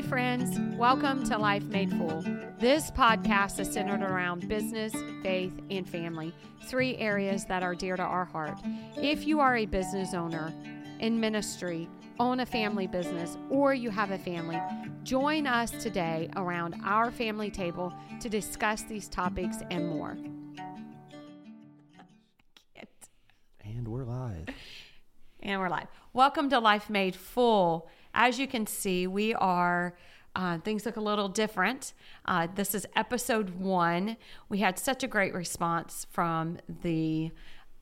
Hey, friends, welcome to Life Made Full. This podcast is centered around business, faith, and family, three areas that are dear to our heart. If you are a business owner in ministry, own a family business, or you have a family, join us today around our family table to discuss these topics and more. And we're live. And we're live. Welcome to Life Made Full. As you can see, we are. Uh, things look a little different. Uh, this is episode one. We had such a great response from the,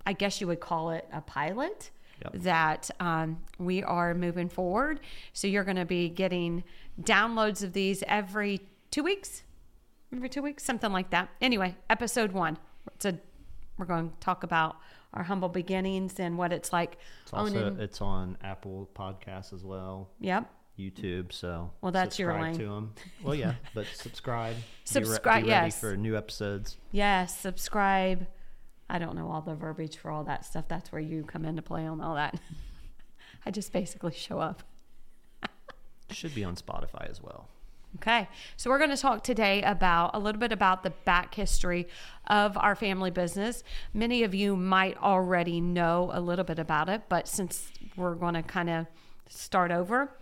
I guess you would call it a pilot, Yep. that um, we are moving forward. So you're going to be getting downloads of these every two weeks, every two weeks, something like that. Anyway, episode one. It's a, we're going to talk about our humble beginnings and what it's like It's also owning. it's on Apple Podcasts as well, Yep. YouTube. So Well, that's your lane. to them. Well, yeah, but subscribe. Be re- Subscribe, Be yes. for new episodes. Yes, subscribe. I don't know all the verbiage for all that stuff. That's where you come into play on all that. I just basically show up. Should be on Spotify as well. Okay, so we're going to talk today about a little bit about the back history of our family business. Many of you might already know a little bit about it, but since we're going to kind of start over,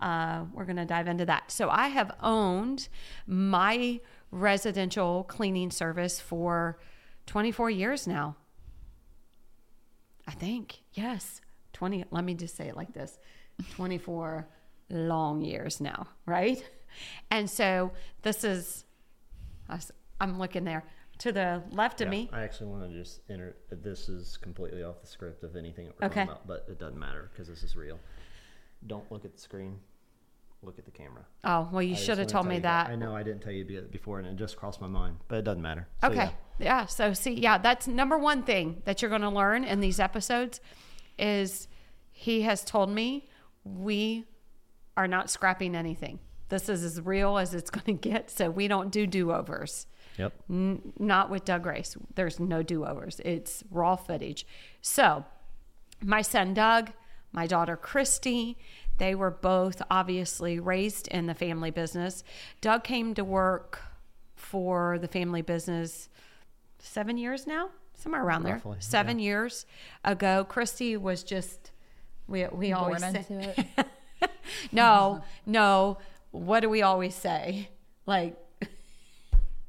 uh, we're going to dive into that. So, I have owned my residential cleaning service for 24 years now. I think, yes, 20. Let me just say it like this 24 long years now, right? And so this is, I'm looking there to the left of Yeah, me. I actually want to just enter. This is completely off the script of anything that we're Okay. talking about, but it doesn't matter because this is real. Don't look at the screen. Look at the camera. Oh, well, you should have wanna told me you that. I know I didn't tell you before, and it just crossed my mind, but it doesn't matter. So, Okay. yeah. Yeah. So see, yeah, that's number one thing that you're going to learn in these episodes is he has told me we are not scrapping anything. This is as real as it's going to get. So we don't do do overs. Yep. N- not with Doug Race. There's no do overs. It's raw footage. So, my son Doug, my daughter Christy, they were both obviously raised in the family business. Doug came to work for the family business seven years now, somewhere around there. Roughly, Seven years ago. Christy was just we we always Born say, it. no, no. What do we always say? Like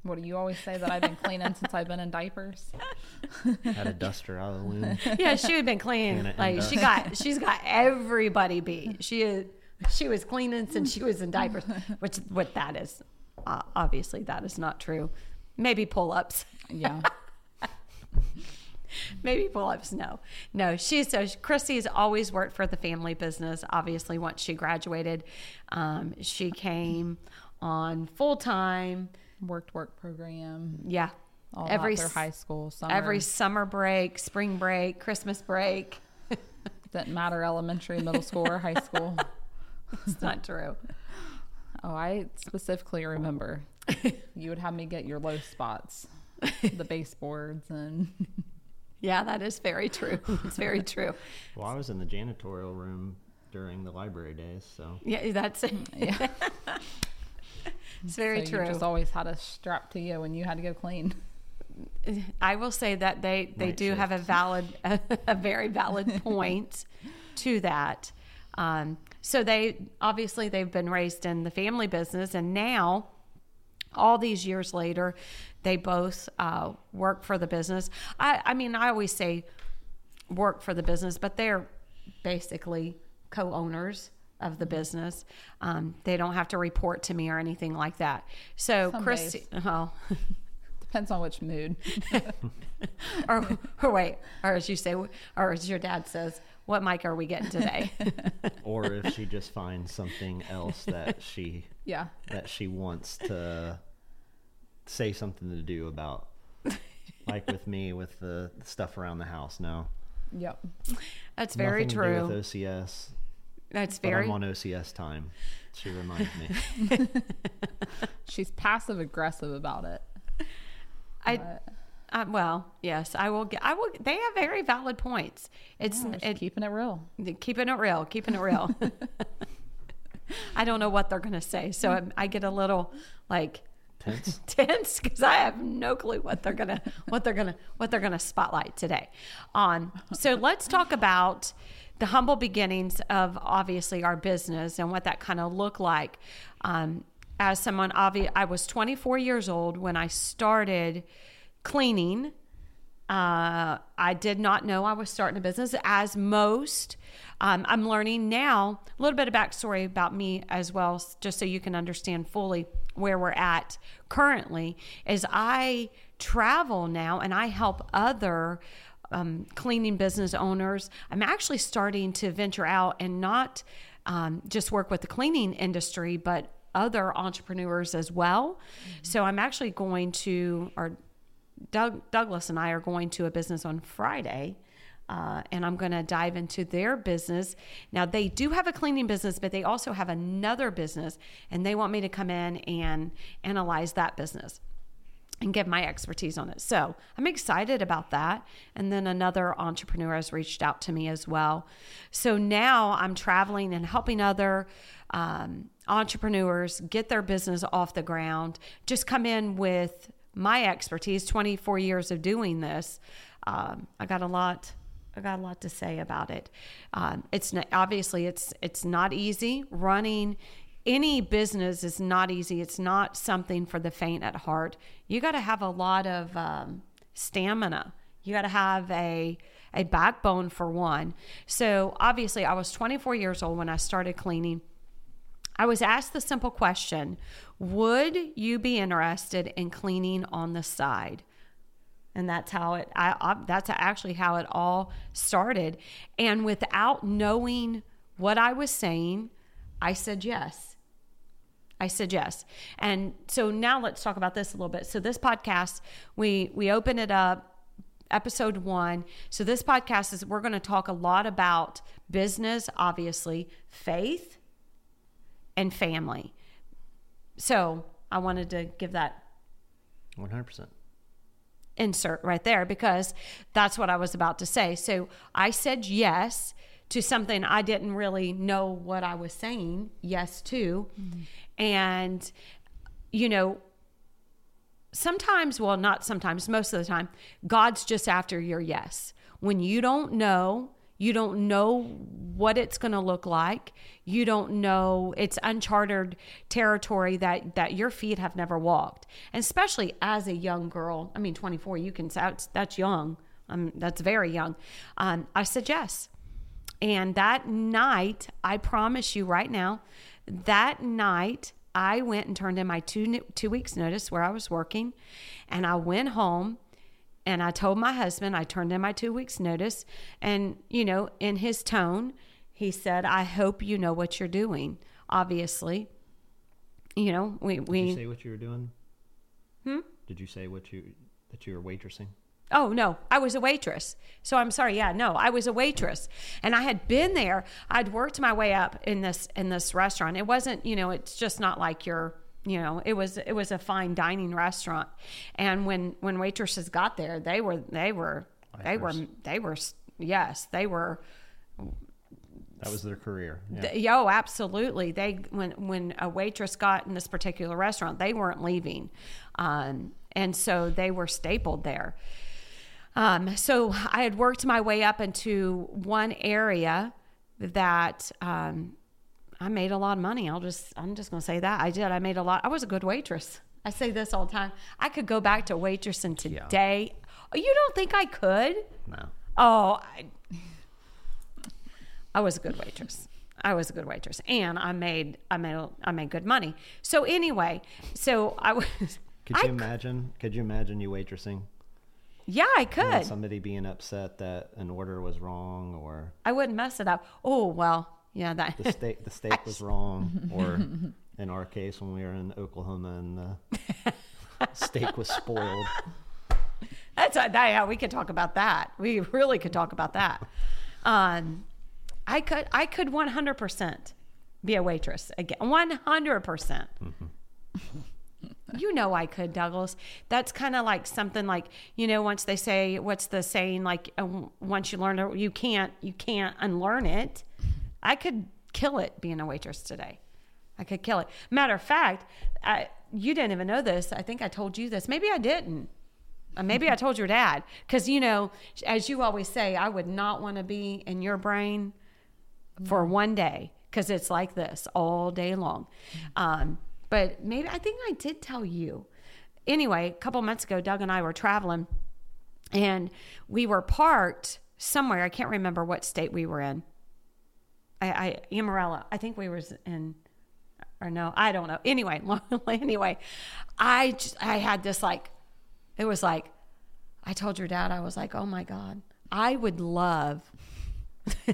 What do you always say that I've been cleaning since I've been in diapers? Had a duster out of the womb. yeah, she had been cleaning. And- and, Like she got, she's got everybody beat. She is, she was cleaning since she was in diapers. Which, what that is, uh, obviously that is not true. Maybe pull ups. Yeah. Maybe pull ups. No, no. She's so Christy's always worked for the family business. Obviously, once she graduated, um, she came on full time. Worked work program. Yeah, All every high school. Summer. every summer break, spring break, Christmas break. didn't matter elementary, middle school, or high school. It's not true. Oh, I specifically remember you would have me get your low spots, the baseboards, and Yeah, that is very true. It's very true. Well, I was in the janitorial room during the library days, so Yeah, that's it. yeah. it's very so true. You just always had a strap to you when you had to go clean. I will say that they they Night do have a valid a, a very valid point to that. Um, so they obviously they've been raised in the family business, and now all these years later, they both uh, work for the business. I, I mean, I always say work for the business, but they're basically co-owners of the business. Um, they don't have to report to me or anything like that. So, Some Chris, days. well, Depends on which mood. or, or wait, or as you say, or as your dad says, what mic are we getting today? or if she just finds something else that she Yeah. that she wants to say something to do about like with me with the stuff around the house no Yep. That's very Nothing to do true. with ocs That's but very i'm on ocs time she reminds me She's passive aggressive about it. I but- uh, well, yes, I will. Get, I will. They have very valid points. It's Yeah, it, keeping it real. keeping it real, keeping it real. I don't know what they're going to say. So I, I get a little like Tense. tense because I have no clue what they're gonna what they're gonna what they're gonna spotlight today. On so let's talk about the humble beginnings of obviously our business and what that kind of looked like. Um, as someone, obvi- I was 24 years old when I started cleaning. Uh, I did not know I was starting a business, as most. Um, I'm learning now a little bit of backstory about me as well, just so you can understand fully where we're at currently. Is I travel now and I help other um, cleaning business owners. I'm actually starting to venture out and not um, just work with the cleaning industry, but other entrepreneurs as well. So I'm actually going to, or Doug, Douglas and I are going to a business on Friday. Uh, and I'm going to dive into their business. Now, they do have a cleaning business, but they also have another business, and they want me to come in and analyze that business and give my expertise on it. So I'm excited about that. And then another entrepreneur has reached out to me as well. So now I'm traveling and helping other um, entrepreneurs get their business off the ground, just come in with my expertise 24 years of doing this. Um, I got a lot. I got a lot to say about it. Um, it's not, obviously it's it's not easy running any business is not easy. It's not something for the faint at heart. You got to have a lot of um, stamina. You got to have a a backbone for one. So obviously, I was 24 years old when I started cleaning. I was asked the simple question: Would you be interested in cleaning on the side? and that's how it I, I, that's actually how it all started. And without knowing what i was saying i said yes. I said yes. And so now let's talk about this a little bit. So this podcast we we open it up episode one. So this podcast is we're going to talk a lot about business obviously faith and family so i wanted to give that 100%. insert right there because that's what I was about to say. So I said yes to something I didn't really know what I was saying yes to. And, you know, sometimes, well, not sometimes, most of the time, God's just after your yes. When you don't know, you don't know what it's going to look like. You don't know it's uncharted territory that that your feet have never walked. And especially as a young girl, I mean, 24, you can that's that's young. Um, that's very young. Um, I yes. And that night, I promise you right now, that night I went and turned in my two two weeks notice where I was working, and I went home and I told my husband I turned in my two weeks notice, and you know, in his tone, he said, "I hope you know what you're doing." Obviously, you know, we Did we you say what you were doing? Hmm? Did you say what you that you were waitressing? Oh no, I was a waitress. So I'm sorry. Yeah, no, I was a waitress, and I had been there. I'd worked my way up in this in this restaurant. It wasn't, you know, it's just not like your, you know, it was it was a fine dining restaurant. And when when waitresses got there, they were they were they were they were yes they were That was their career. Yeah. Yo, absolutely. They when when a waitress got in this particular restaurant, they weren't leaving, um, and so they were stapled there. Um, so I had worked my way up into one area that um, I made a lot of money. I'll just I'm just gonna say that I did. I made a lot. I was a good waitress. I say this all the time. I could go back to waitressing today. Oh, You don't think I could? no. Oh, I, I was a good waitress. I was a good waitress, and I made I made I made good money. So anyway, so I was. Could you c- imagine? Could you imagine you waitressing? Yeah, I could. somebody being upset that an order was wrong or I wouldn't mess it up. Oh well, yeah, that. the steak the steak was wrong or in our case when we were in Oklahoma and the steak was spoiled. That's a, that. Yeah, we could talk about that. We really could talk about that. Um, I could. I could one hundred percent be a waitress again. One hundred percent. You know I could, Douglas. That's kind of like something like you know. Once they say, "What's the saying?" Like, uh, once you learn it, you can't you can't unlearn it. I could kill it being a waitress today. I could kill it. Matter of fact, I, you didn't even know this. I think I told you this. Maybe I didn't. Uh, Maybe I told your dad. Because, you know, as you always say, I would not want to be in your brain for one day because it's like this all day long. Um, but maybe I think I did tell you. Anyway, a couple months ago, Doug and I were traveling and we were parked somewhere. I can't remember what state we were in. I, I Amarillo. I think we was in, or no, I don't know. Anyway, anyway, I just, I had this like, it was like, I told your dad, I was like, oh my god, I would love. you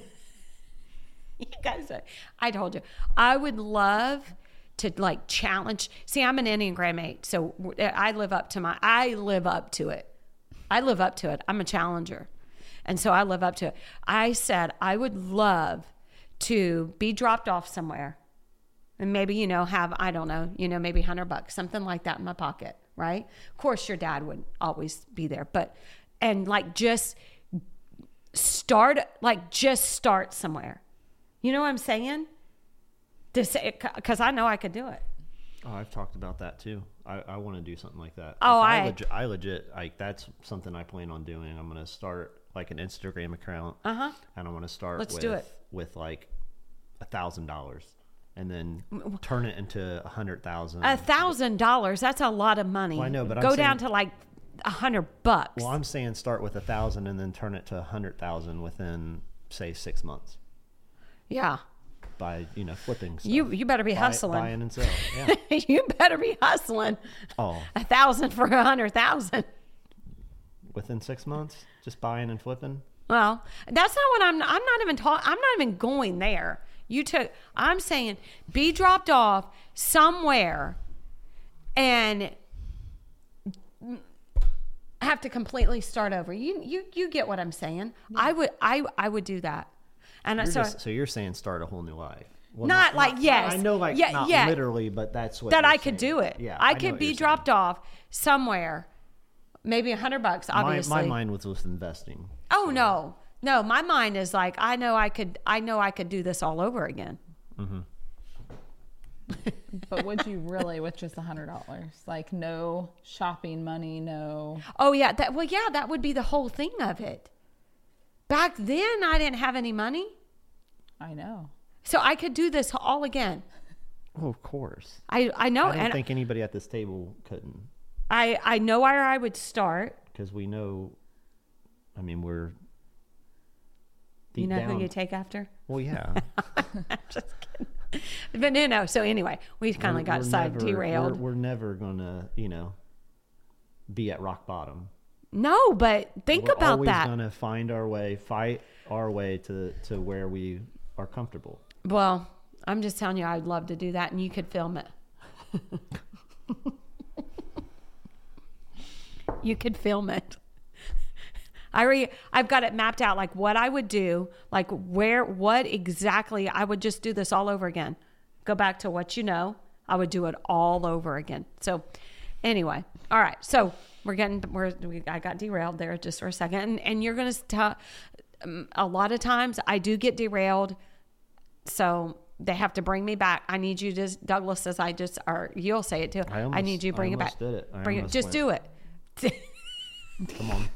guys, are- I told you, I would love to like challenge. See, I'm an Enneagram eight, so I live up to my. I live up to it. I live up to it. I'm a challenger. And so I live up to it. I said I would love to be dropped off somewhere and maybe, you know, have, I don't know, you know, maybe 100 bucks, something like that in my pocket, right? Of course, your dad would always be there, but, and like just start, like just start somewhere. You know what I'm saying? To say Because I know I could do it. Oh, I've talked about that too. I, I want to do something like that. Oh, Like, I- legit, I legit like that's something I plan on doing. I'm gonna start like an Instagram account, Uh huh. and I want to start. Let's with, do it. With like a thousand dollars, and then turn it into a hundred thousand. A thousand dollars, that's a lot of money. Well, I know, but I'm go down saying- to like a hundred bucks. Well, I'm saying start with a thousand and then turn it to a hundred thousand within say six months yeah. by you know flipping. Stuff. You you better be Buy- hustling. buying and selling. Yeah. you better be hustling. oh, A thousand for a hundred thousand. within six months, just buying and flipping. Well, that's not what I'm. I'm not even talking. I'm not even going there. You took. I'm saying be dropped off somewhere, and have to completely start over. You you you get what I'm saying? I would I I would do that. And You're so just, so you're saying start a whole new life. Well, Not like, yes. I know, like Yeah, not yeah. literally, but that's what that I could do it. Yeah, I know could be you're saying. dropped off somewhere, maybe a hundred bucks. Obviously. my mind was with investing. Oh no, no. My mind is like I know I could. I know I could do this all over again. Mm-hmm. But would you really with just a hundred dollars? Like no shopping money, no. Oh yeah. That well, yeah. That would be the whole thing of it. Back then, I didn't have any money, I know. so I could do this all again. Oh, of course. I I know, I don't and think anybody at this table couldn't, I I know where I would start. because we know. I mean, we're. you know down- who you take after? Well, yeah. Just kidding. But no, no. So anyway, we kind of got we're side never- derailed. We're, we're never gonna, you know, be at rock bottom. No, but think about that. we're about always that. gonna find our way, fight our way to to where we are comfortable. Well, I'm just telling you, I'd love to do that, and you could film it. you could film it. I re- I've got it mapped out, like what I would do, like where, what exactly. I would just do this all over again. Go back to what you know. I would do it all over again. So, anyway, all right. So we're getting, we're, we, I got derailed there just for a second, and, and you're gonna tell. Um, a lot of times I do get derailed so they have to bring me back. I need you to Douglas says I just or you'll say it too. I I, need you to bring it back. did it. Bring it. Just went. do it. Come on,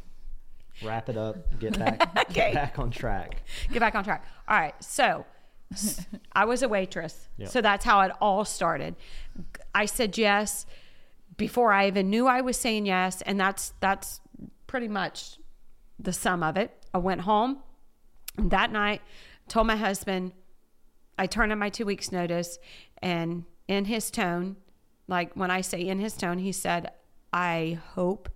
wrap it up. Get back, Okay. get back on track. Get back on track. All right. So I was a waitress. Yep. So that's how it all started. I said yes before I even knew I was saying yes, and that's that's pretty much the sum of it. I went home that night, told my husband I turned in my two weeks notice, and in his tone, like when I say in his tone, he said, "I hope."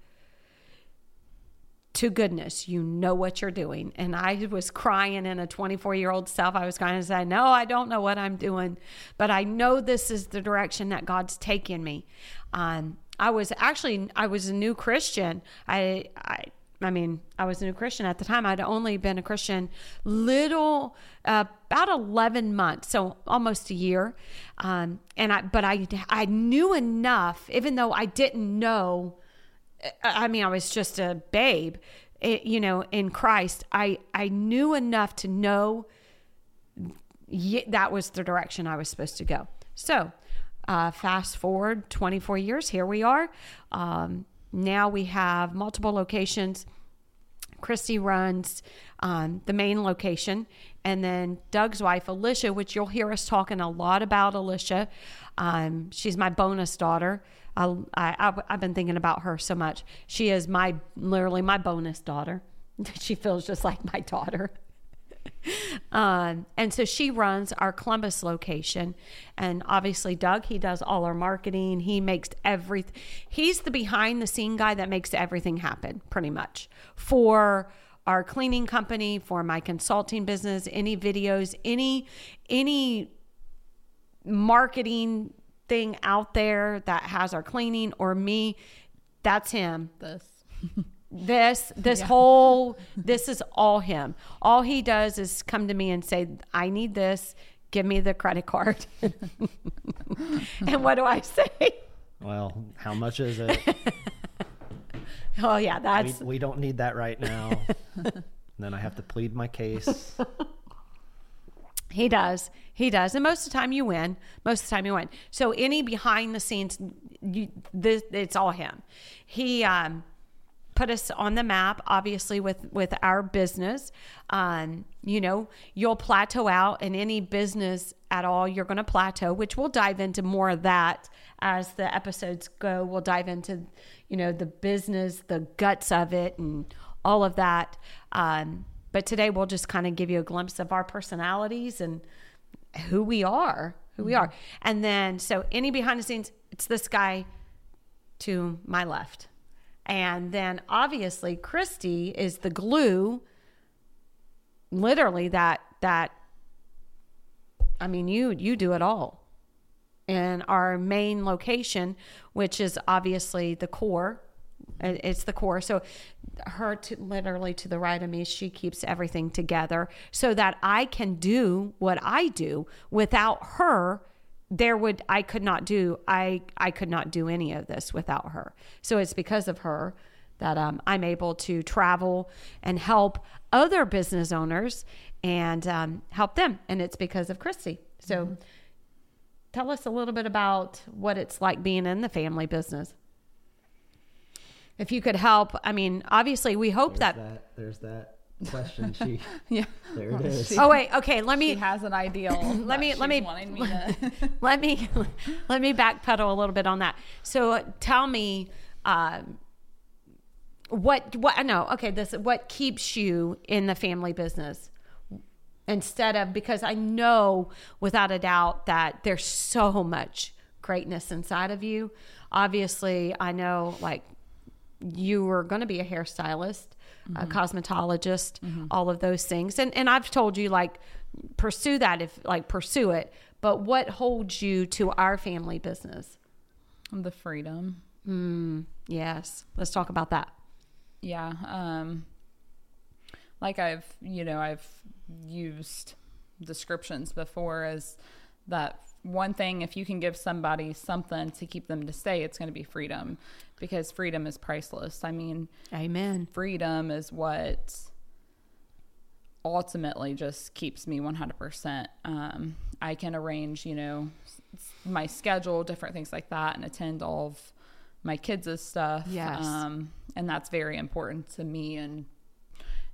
to goodness you know what you're doing. And i was crying in a 24 year old self. I was kind of saying no i don't know what i'm doing but i know this is the direction that god's taking me. Um, i was actually i was a new christian. I i I mean, I was a new Christian at the time. I'd only been a Christian little, uh, about eleven months, so almost a year. Um, and I, but I, I knew enough, even though I didn't know I mean, I was just a babe, it, you know, in Christ. I I knew enough to know that was the direction I was supposed to go. So, uh, fast forward 24 years, here we are. Um, now we have multiple locations. Christy runs um, the main location, and then Doug's wife, Alicia, which you'll hear us talking a lot about. Alicia, um, she's my bonus daughter. I, I, I've been thinking about her so much. She is my literally my bonus daughter. she feels just like my daughter. um, and so she runs our Columbus location. And obviously, Doug, he does all our marketing. He makes everything, he's the behind the scene guy that makes everything happen, pretty much, for our cleaning company, for my consulting business, any videos, any, any marketing thing out there that has our cleaning or me. That's him. This. this this Yeah. whole this is all him all he does is come to me and say i need this give me the credit card and what do i say Well, how much is it? oh yeah we, that's we don't need that right now. then I have to plead my case. He does. He does. And most of the time you win. Most of the time you win. So any behind the scenes, you, this, it's all him. He um, put us on the map, obviously, with, with our business. Um, you know, you'll plateau out in any business at all. You're going to plateau, which we'll dive into more of that as the episodes go. We'll dive into, you know, the business, the guts of it, and all of that. Um, but today we'll just kind of give you a glimpse of our personalities and who we are, who we are. And then, so any behind the scenes, it's this guy to my left. And then obviously Christy is the glue, literally that, that, I mean, you, you do it all. And our main location, which is obviously the core, it's the core. So her to literally to the right of me, she keeps everything together so that I can do what I do. Without her, there would I could not do I I could not do any of this without her. So it's because of her that um, I'm able to travel and help other business owners and um, help them, and it's because of Christy. So. Tell us a little bit about what it's like being in the family business. If you could help, I mean, obviously, we hope that. that. There's that question. She Yeah. there it is. Oh wait, okay. Let me She has an ideal. Let me- let she's me- wanting me to. let me let me backpedal a little bit on that. So uh, tell me, um, what what no okay this what keeps you in the family business instead of because I know without a doubt that there's so much greatness inside of you. Obviously, I know like you were going to be a hairstylist, a cosmetologist, all of those things. And and I've told you like pursue that if like pursue it. But what holds you to our family business? the freedom. Mm, yes. Let's talk about that. Yeah. Um, like I've, you know, I've used descriptions before as that one thing, if you can give somebody something to keep them to stay, it's going to be freedom because freedom is priceless. I mean, Amen. freedom is what ultimately just keeps me 100%. Um, I can arrange, you know, my schedule, different things like that, and attend all of my kids' stuff. Yes. Um, and that's very important to me. And,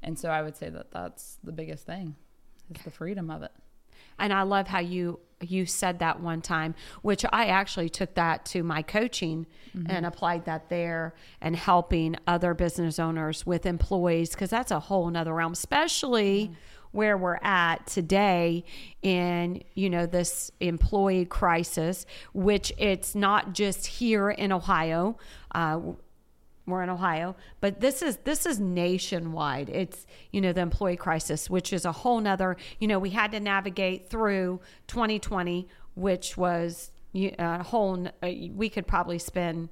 and so I would say that that's the biggest thing is the freedom of it. And I love how you you said that one time, which I actually took that to my coaching and applied that there and helping other business owners with employees because that's a whole nother realm, especially where we're at today in you know this employee crisis, which it's not just here in Ohio. Uh, we're in Ohio, but this is this is nationwide. It's you know the employee crisis, which is a whole nother. You know we had to navigate through 2020, which was a whole. We could probably spend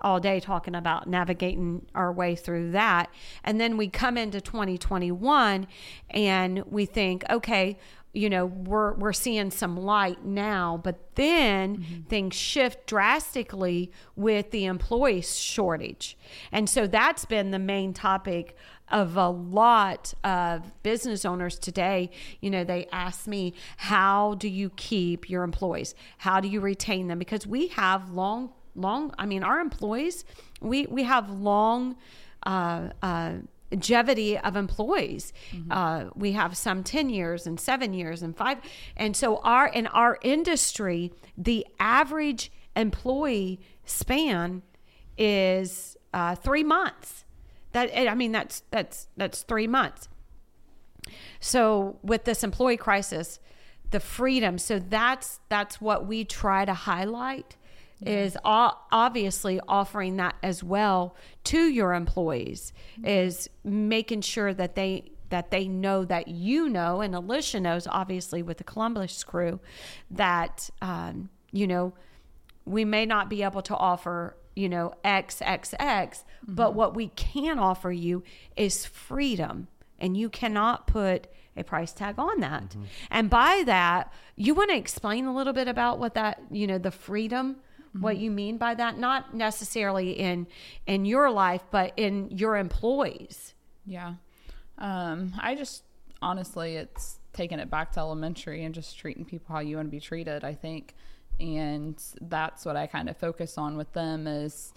all day talking about navigating our way through that, and then we come into 2021, and we think, okay, you know we're we're seeing some light now but then Mm-hmm. things shift drastically with the employee shortage. And so that's been the main topic of a lot of business owners today. You know they ask me how do you keep your employees? How do you retain them? Because we have long long i mean our employees we we have long uh, uh, longevity of employees. Uh, we have some 10 years and seven years and five. And so our in our industry, the average employee span is uh, three months. That I mean that's that's that's three months. So with this employee crisis, the freedom. So that's that's what we try to highlight is o- obviously offering that as well to your employees is making sure that they that they know that you know and alicia knows obviously with the columbus crew that um, you know we may not be able to offer you know x x x but what we can offer you is freedom and you cannot put a price tag on that. And by that you want to explain a little bit about what that you know the freedom what you mean by that not necessarily in in your life but in your employees Yeah. Um, I just honestly, it's taking it back to elementary and just treating people how you want to be treated, I think. And that's what I kind of focus on with them is,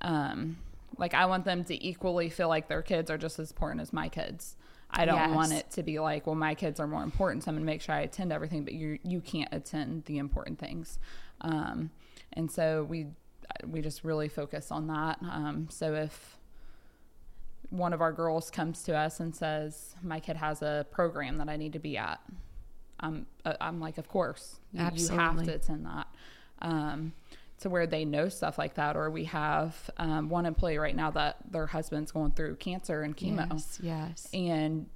um, like I want them to equally feel like their kids are just as important as my kids. I don't Yes. want it to be like, well, my kids are more important, so I'm going to make sure I attend everything, but you you can't attend the important things. Um, and so we we just really focus on that. Um, so if one of our girls comes to us and says, "My kid has a program that I need to be at," I'm uh, I'm like, "Of course, you- you have to attend that." Um, to where they know stuff like that, or we have um, one employee right now that their husband's going through cancer and chemo, yes yes and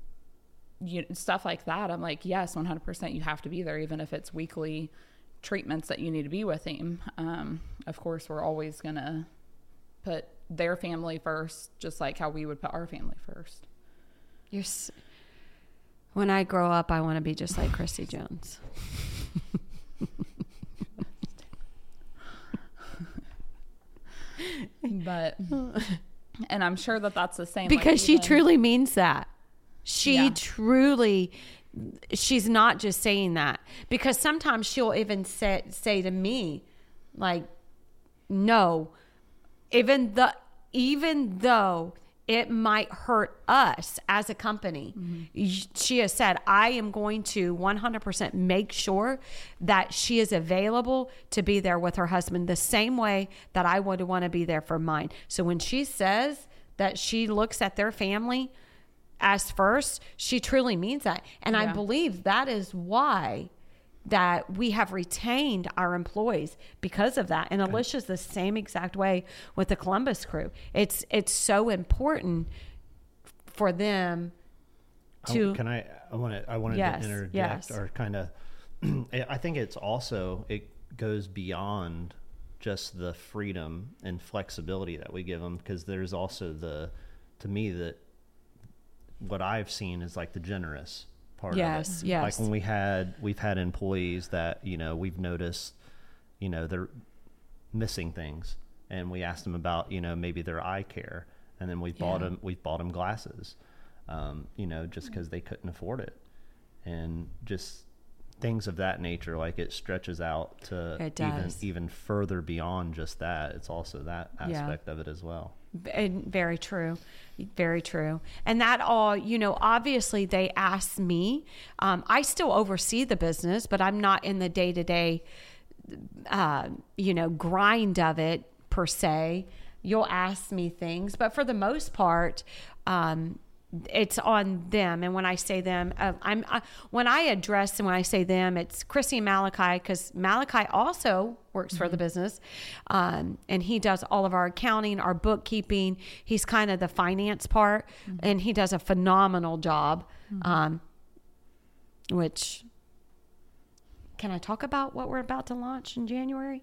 you, stuff like that. I'm like, yes, 100%, you have to be there, even if it's weekly treatments that you need to be with him. Um, of course, we're always gonna put their family first, just like how we would put our family first. You're s- when I grow up, I want to be just like Christy Jones. But, and I'm sure that that's the same like, because she even- truly means that. She Yeah. truly, she's not just saying that because sometimes she'll even say say to me, like, no, even the even though it might hurt us as a company. Mm-hmm. y- She has said, I am going to 100% make sure that she is available to be there with her husband the same way that I would want to be there for mine. So when she says that she looks at their family as first, she truly means that. And I believe that is why that we have retained our employees because of that. And Alicia's the same exact way with the Columbus crew. It's it's so important for them to can I? I want to. I wanted Yes, to interject yes. or kind of. I think it's also it goes beyond just the freedom and flexibility that we give them because there's also the, to me that what I've seen is like the generous part. Yes, of it. yes. Like when we had we've had employees that you know we've noticed, you know they're missing things, and we asked them about you know maybe their eye care, and then we bought them we've bought them glasses, um, you know just because they couldn't afford it, and just things of that nature. Like it stretches out to even even further beyond just that. It's also that Yeah. aspect of it as well. And very true. Very true. And that all, you know, obviously they ask me. Um, I still oversee the business, but I'm not in the day to day, you know, grind of it per se. You'll ask me things, but for the most part, um, it's on them. And when I say them, uh, I'm I, when I address and when I say them, it's Chrissy and Malachi because Malachi also works for the business, um, and he does all of our accounting, our bookkeeping. He's kind of the finance part, and he does a phenomenal job. Um, which can I talk about what we're about to launch in January?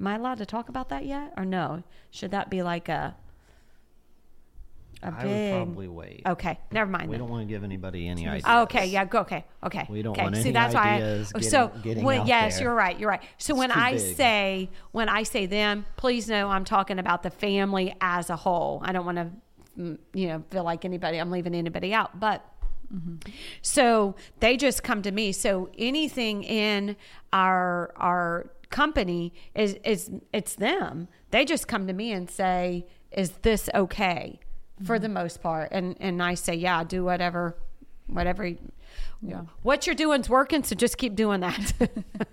Am I allowed to talk about that yet, or no? Should that be like a a I big. would probably wait. Okay, never mind. We then. don't want to give anybody any ideas. Oh, okay, yeah, go. Okay, okay. We don't okay. want See, any that's ideas why. I, getting- so, getting when, yes, there. you're right. You're right. So when I big. say when I say them, please know I'm talking about the family as a whole. I don't want to, mm, you know, feel like anybody. I'm leaving anybody out, but. So they just come to me. So anything in our our company is is it's them. They just come to me and say, "Is this okay?" For mm-hmm. the most part, and and I say, "Yeah, do whatever, whatever." Yeah. What you're doing's working, so just keep doing that.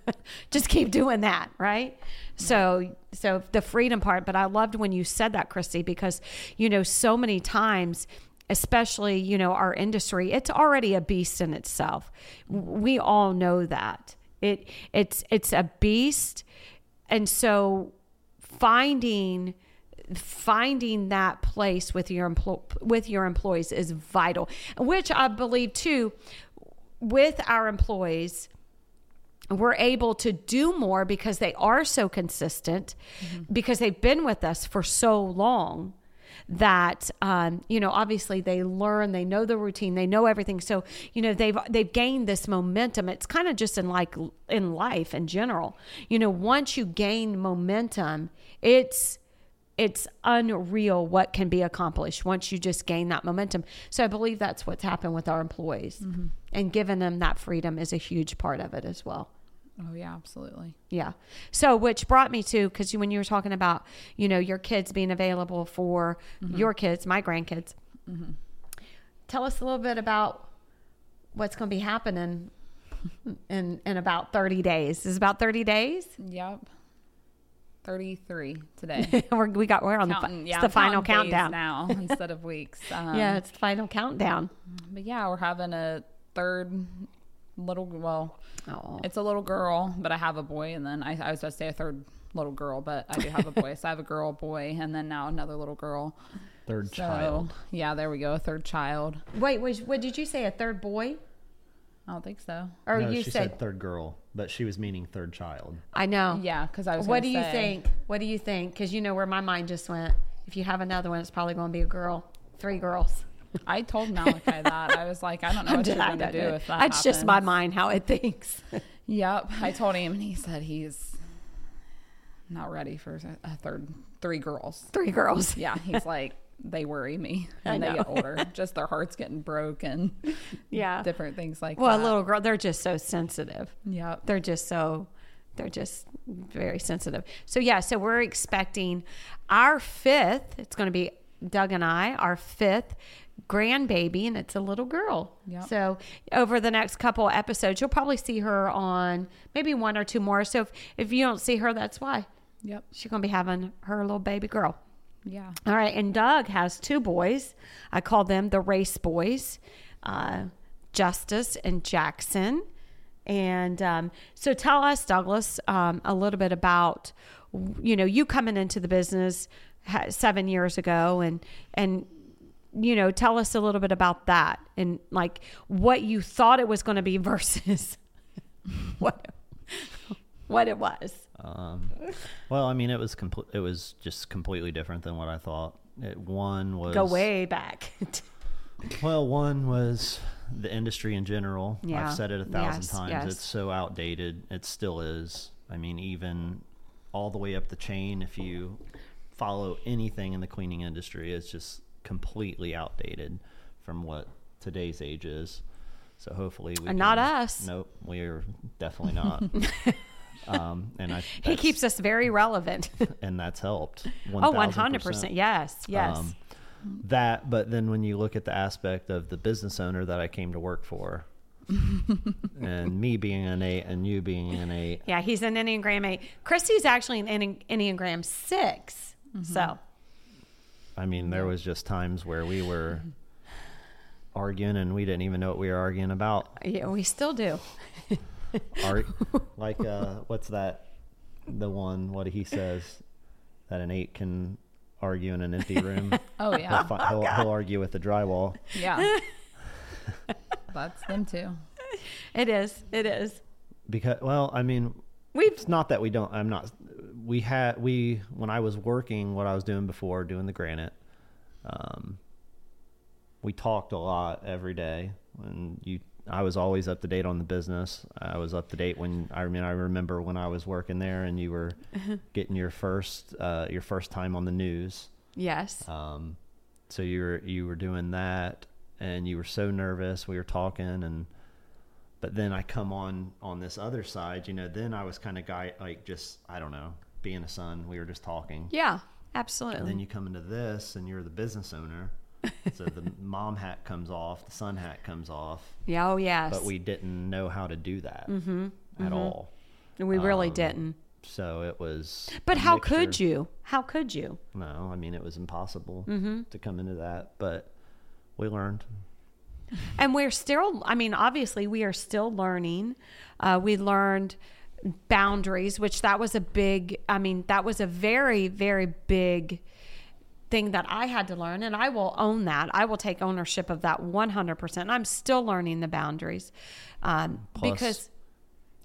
just keep doing that, right? So so the freedom part, but I loved when you said that, Christy, because you know, so many times especially you know our industry it's already a beast in itself we all know that it it's it's a beast and so finding finding that place with your empl- with your employees is vital which i believe too with our employees we're able to do more because they are so consistent because they've been with us for so long that um, you know obviously they learn they know the routine they know everything. So you know they've they've gained this momentum. It's kind of just in like in life in general. You know once you gain momentum it's it's unreal what can be accomplished once you just gain that momentum so i believe that's what's happened with our employees mm-hmm. and giving them that freedom is a huge part of it as well Oh yeah, absolutely. yeah. So, which brought me to because when you were talking about, you know, your kids being available for mm-hmm. your kids, my grandkids, mm-hmm. tell us a little bit about what's going to be happening in in about thirty days. Is it about thirty days? Yep. Thirty-three today. we're, we got we're on Counting, the yeah, it's the final countdown. now instead of weeks. Um, yeah, it's the final countdown. But yeah, we're having a third little. Well, Oh, it's a little girl, but I have a boy, and then I, I was about to say a third little girl, but I do have a boy. so I have a girl, boy, and then now another little girl. Third So child. yeah, there we go, a third child. wait, was, what did you say? A third boy? I don't think so. Or no, you she said, said third girl, but she was meaning third child. I know. Yeah, because I was. What gonna do you think? What do you think? Because you know where my mind just went. If you have another one, it's probably going to be a girl. Three girls. I told Malachi that I was like, I don't know what you're going to don't do know. if that. That's just my mind how it thinks. Yep, I told him, and he said he's not ready for a third, three girls. Three girls. Yeah, he's like, they worry me when they get older. Just their hearts getting broken, Yeah. different things like Well, a that. little girl, they're just so sensitive. Yeah. They're just so, they're just very sensitive. So, yeah, so we're expecting our fifth, it's going to be Doug and I, our fifth grandbaby, and it's a little girl. Yep. So, over the next couple episodes, you'll probably see her on maybe one or two more. So, if, if you don't see her, that's why. Yep. She's going to be having her little baby girl. Yeah. All right, and Doug has two boys. I call them the race boys, uh, Justice and Jackson. And um, so, tell us, Douglas, um, a little bit about you know you coming into the business seven years ago, and and you know tell us a little bit about that and like what you thought it was going to be versus what what it was. Um, well, I mean, it was complete. It was just completely different than what I thought. It, one was Go way back. Well, one was the industry in general. Yeah. I've said it a thousand Yes, times. yes. It's so outdated. It still is. I mean, even all the way up the chain, if you follow anything in the cleaning industry, it's just completely outdated from what today's age is. So hopefully we And not us. Nope, we're definitely not. um, and I he keeps us very relevant. and that's helped. Oh, 1000%. 100%. Yes. Yes. Um, that, but then when you look at the aspect of the business owner that I came to work for, and me being an eight and you being an eight, yeah, he's an Enneagram 8. Christy's actually an Enne- Enneagram 6. So, I mean, there was just times where we were arguing and we didn't even know what we were arguing about. yeah, we still do. Ar- like, uh, what's that? The one, what he says that an eight can argue in an empty room. Oh He'll, yeah. fi- he'll, he'll argue with the drywall. Yeah. That's them too. It is. It is. Because, well, I mean, We've, it's not that we don't i'm not we had we when i was working what i was doing before doing the granite um we talked a lot every day. And you, I was always up to date on the business. I was up to date when I mean I remember when I was working there and you were getting your first uh, your first time on the news. Yes. Um, so you were you were doing that, and you were so nervous. We were talking, and but then I come on on this other side. You know, then I was kind of guy like just I don't know, being a son. We were just talking, yeah, and absolutely. then you come into this, and you're the business owner. So the mom hat comes off, the son hat comes off, yeah, oh yes. but we didn't know how to do that at all. we really um, didn't. So it was. But how mixture. could you? How could you? No, I mean it was impossible Mm-hmm. to come into that, but we learned. And we're still, I mean, obviously, we are still learning. Uh, we learned boundaries, which that was a big, I mean, that was a very, very big thing that I had to learn. And I will own that. I will take ownership of that 100%. I'm still learning the boundaries um, Plus- because.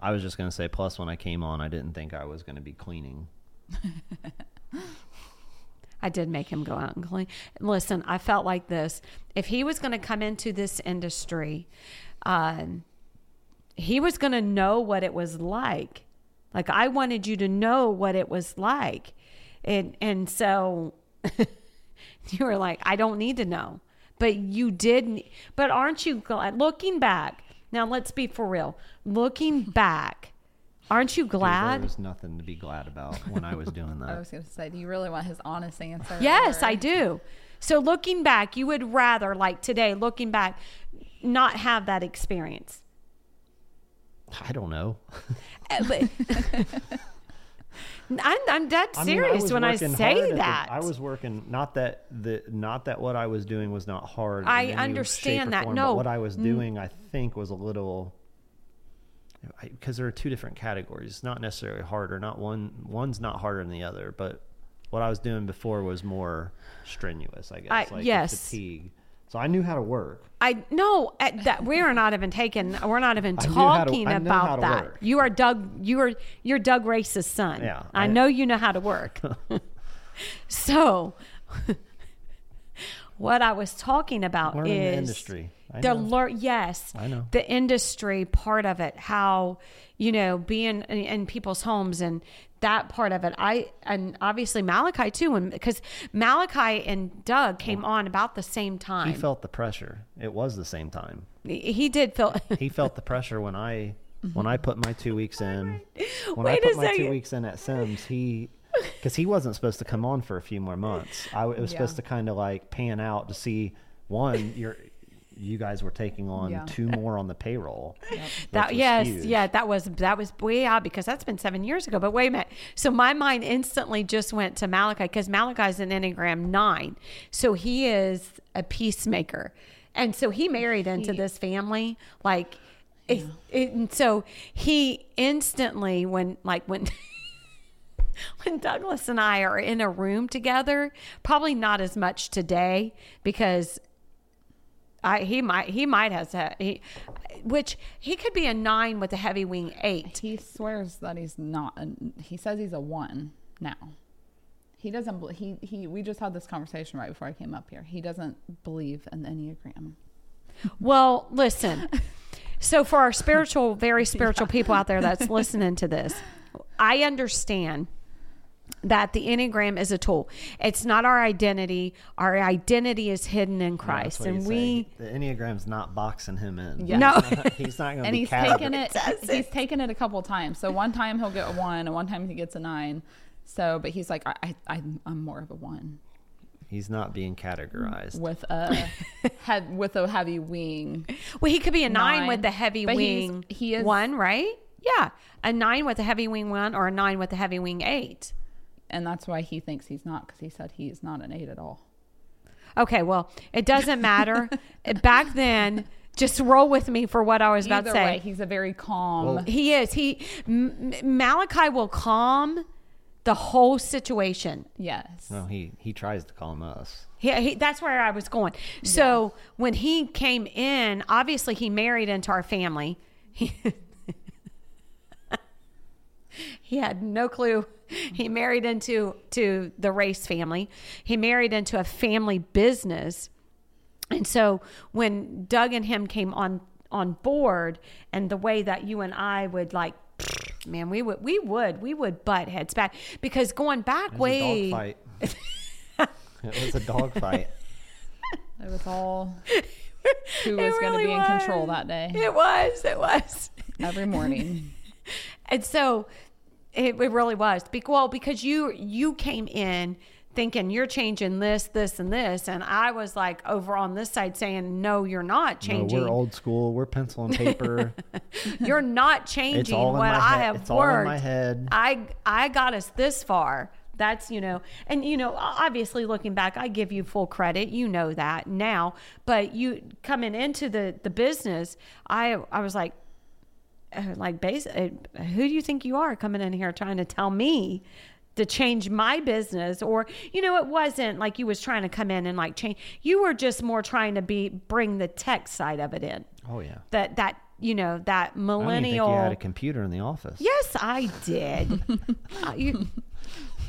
I was just going to say, plus when I came on, I didn't think I was going to be cleaning. I did make him go out and clean. Listen, I felt like this. If he was going to come into this industry, um, he was going to know what it was like. Like I wanted you to know what it was like, and and so you were like, I don't need to know, but you did. ne- But aren't you glad? Looking back, now let's be for real. Looking back, aren't you glad? There glad? was nothing to be glad about when I was doing that. I was going to say, do you really want his honest answer? Yes, or- I do. So looking back, you would rather, like today, looking back, not have that experience. I don't know. Uh, but- I'm, I'm dead I mean, serious when I say at the- that. I was working not that the not that what I was doing was not hard. I understand that. form, No. but what I was mm. doing, I think, was a little because there are two different categories. It's not necessarily harder. Not one. One's not harder than the other. But what I was doing before was more strenuous. I guess. I- like yes. Fatigue. So I knew how to work. I no, that we are not even taking. We're not even I knew how to- talking how about that. work. You are Doug. You are you're Doug Race's son. Yeah, I, I- know you know how to work. so, what I was talking about Learning is the industry. I the lear- yes, I know. the industry part of it. How you know being in, in people's homes and that part of it. I and obviously Malachi too, and because Malachi and Doug came on about the same time. He felt the pressure. It was the same time. He did feel. he felt the pressure when I when I put my two weeks in. When Wait I put my two weeks in at Sims, he because he wasn't supposed to come on for a few more months. I it was Yeah. supposed to kind of like pan out to see one you're you guys were taking on Yeah. two more on the payroll. which That was yes, huge. yeah, that was that was way out because that's been seven years ago. But wait a minute, so my mind instantly just went to Malachi because Malachi is an Enneagram nine, so he is a peacemaker, and so he married into He- this family like, it, it, and so he instantly when like when. when Douglas and I are in a room together, probably not as much today because I he might he might has a he, which he could be a nine with a heavy wing eight. He swears that he's not. A, he says he's a one now. He doesn't. He he. We just had this conversation right before I came up here. He doesn't believe in the enneagram. Well, listen. So for our spiritual, very spiritual people out there that's listening to this, I understand that the Enneagram is a tool. It's not our identity. Our identity is hidden in Christ. what and we say. the Enneagram's not boxing him in. Yeah. No. He's not, he's not going to and be he's categorized. taken it. That's He's taken it a couple times. So one time he'll get a one, and one time he gets a nine. So, but he's like, I, I I'm- I'm more of a one He's not being categorized. with a head with a heavy wing. well, he could be a nine, Nine. with the heavy But he's- wing he is- one, right? Yeah, a nine with a heavy wing one, or a nine with a heavy wing eight. And that's why he thinks he's not because he said he is not an eight at all. Okay, well, it doesn't matter. Back then, just roll with me for what I was about to say. way, he's a very calm. Well- He is. He M- M- Malachi will calm the whole situation. yes. No, he he tries to calm us. Yeah, he, that's where I was going. So when he came in, obviously he married into our family. He, he had no clue. He married into to the race family. He married into a family business. And so when Doug and him came on on board, and the way that you and I would like, man, we would we would we would butt heads back because going back It was way a dog fight. it was a dog fight. It was all who It was going to really be in control that day. It was. It was. Every morning. And so it, it really was. Well, because you you came in thinking you're changing this, this, and this, and I was like over on this side saying, no, you're not No, changing. we're old school. We're pencil and paper. You're not it's changing all in what my I have It's all in my head. I I got us this far. That's you know, and you know, obviously looking back, I give you full credit. You know that now, but you coming into the the business, I I was like, like base, uh, who do you think you are coming in here trying to tell me? to change my business or you know it wasn't like you was trying to come in and like change you were just more trying to be bring the tech side of it in Oh yeah. that that you know that I think millennial you had a computer in the office. Yes, I did. Uh, you,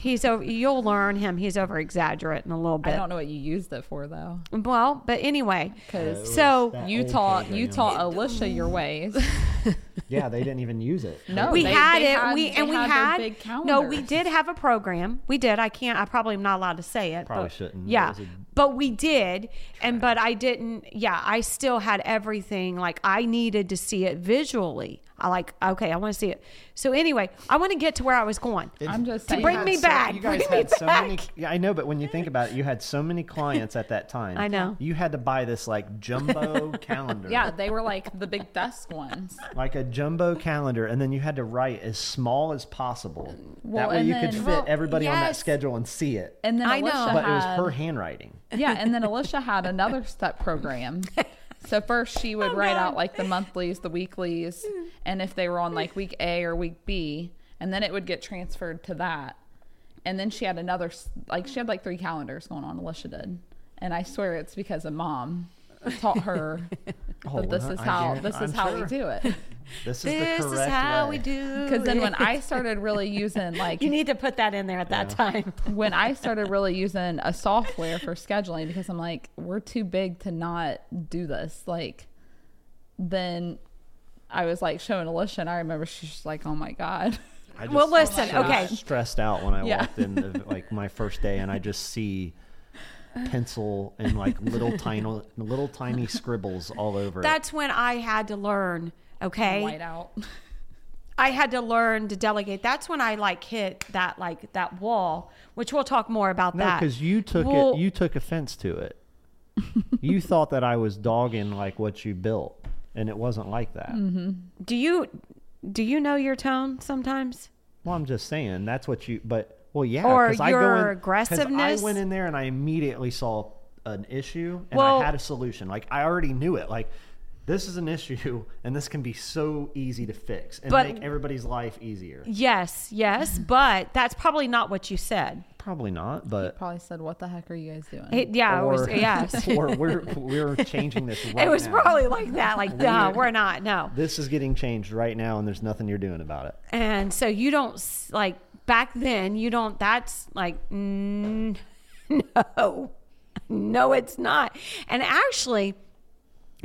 he's over. You'll learn him. He's over exaggerating a little bit. I don't know what you used it for though. Well, but anyway, Because so that you old taught you taught Alicia your ways. Yeah, they didn't even use it. No, we they- had they it. had- we and we had had big no. We did have a program. We did. I can't. I probably am not allowed to say it. Probably but- shouldn't. Yeah, but we did, and but I didn't. Yeah, I still had everything. Like I needed to see it visually. I like. Okay, I want to see it. So anyway, I want to get to where I was going. I'm just To bring me so- back. You guys Bring me had so many. back. Yeah, I know, but when you think about it, you had so many clients at that time. I know. You had to buy this like jumbo calendar. yeah, they were like the big desk ones. Like a jumbo calendar, and then you had to write as small as possible. Well, that way and you could fit Well, everybody on that schedule and see it. And then I know. Alicia But it was her handwriting. yeah, and then Alicia had another step program. So first she would Oh, write God. out like the monthlies, the weeklies, mm. and if they were on like week A or week B, and then it would get transferred to that. And then she had another like she had like three calendars going on. Alicia did, and I swear it's because of mom taught her Oh, that this is how this is I'm how sure. we do it. This is This the is how way. we do. Because then when. I started really using like you need to put that in there at that time. when I started really using a software for scheduling because I'm like, we're too big to not do this. Like, then I was like showing Alicia, and I remember she's just like, oh my God. I Well, listen, I was okay. Stressed out when I Yeah. walked in, the, like my first day, and I just see pencil and like little tiny, little tiny scribbles all over it. That's when I had to learn. Okay, White out. I had to learn to delegate. That's when I like hit that like that wall, which we'll talk more about No, that. because you took Well- it. You took offense to it. you thought that I was dogging like what you built, and it wasn't like that. Mm-hmm. do you do you know your tone sometimes? Well, I'm just saying that's what you. But well, yeah. Or 'cause I go your in- aggressiveness? I went in there and I immediately saw an issue and Well- I had a solution. Like I already knew it. Like this is an issue and this can be so easy to fix and But- make everybody's life easier. Yes, yes, but that's probably not what you said. Probably not, but Probably said, what the heck are you guys doing? It, yeah, it was yes. or we're we're changing this right it was now. probably like that. Like, no, we're not. No. this is getting changed right now and there's nothing you're doing about it. And so you don't like back then. You don't. That's like mm, no, no, it's not. And actually,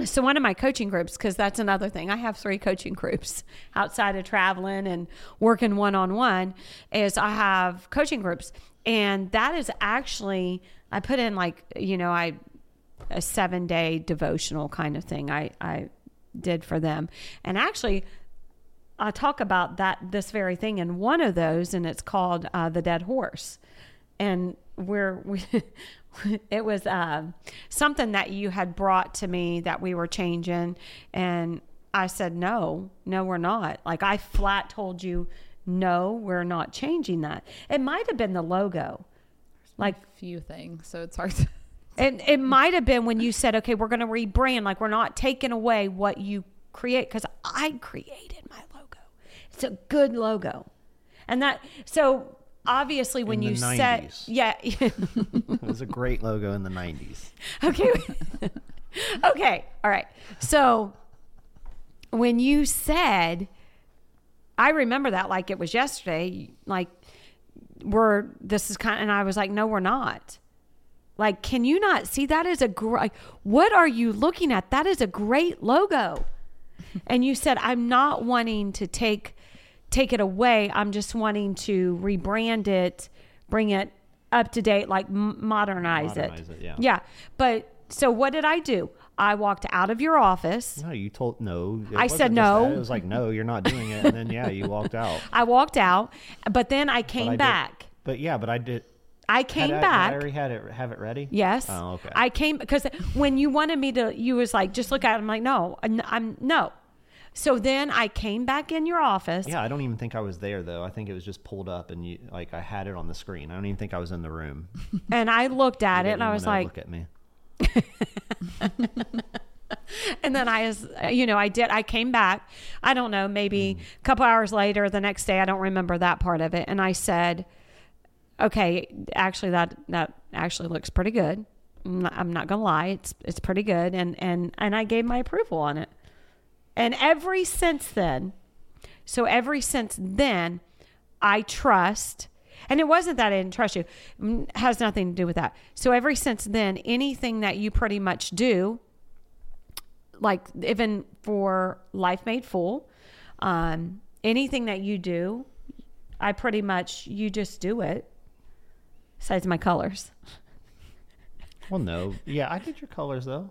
so one of my coaching groups, because that's another thing. I have three coaching groups outside of traveling and working one on one. Is I have coaching groups, and that is actually I put in like you know I a seven day devotional kind of thing. I I did for them, and actually I talk about that this very thing in one of those, and it's called uh, the Dead Horse, and where we. it was uh, something that you had brought to me that we were changing, and I said no, no, we're not. Like I flat told you, no, we're not changing that. It might have been the logo, like few things, so it's hard to. it, it might have been when you said, okay, we're going to rebrand. Like, we're not taking away what you create because I created my logo. It's a good logo. And that, so obviously, when you the said, 90s. yeah, It was a great logo in the 90s. okay. okay. All right. So when you said, I remember that like it was yesterday, like, we're, this is kind of, and I was like, no, we're not. Like, can you not see that is a great? What are you looking at? That is a great logo. and you said, I'm not wanting to take take it away. I'm just wanting to rebrand it, bring it up to date, like modernize, Modernize it, yeah. Yeah. But so what did I do? I walked out of your office. No, you told no. I said no. that. It was like no, you're not doing it, and then yeah, you walked out. I walked out, but then I But came I did- back. But yeah, but I did. I came had I, back. Did I already had it. Have it ready. Yes. Oh, okay. I came because when you wanted me to, you was like, just look at it. I'm like, no, I'm no. So then I came back in your office. Yeah, I don't even think I was there though. I think it was just pulled up and you like I had it on the screen. I don't even think I was in the room. And I looked at it and I was like, look at me. and then I you know, I did, I came back, I don't know, maybe hmm. a couple hours later, the next day, I don't remember that part of it. And I said, okay, actually that, that actually looks pretty good. I'm not, I'm not gonna lie. It's, it's pretty good. And, and, and I gave my approval on it. And every since then, so every since then, I trust, and it wasn't that I didn't trust you, mm, has nothing to do with that. So every since then, anything that you pretty much do, like even for Life Made Full, um, anything that you do, I pretty much you just do it. Besides my colors, Well, no. Yeah, I did your colors though.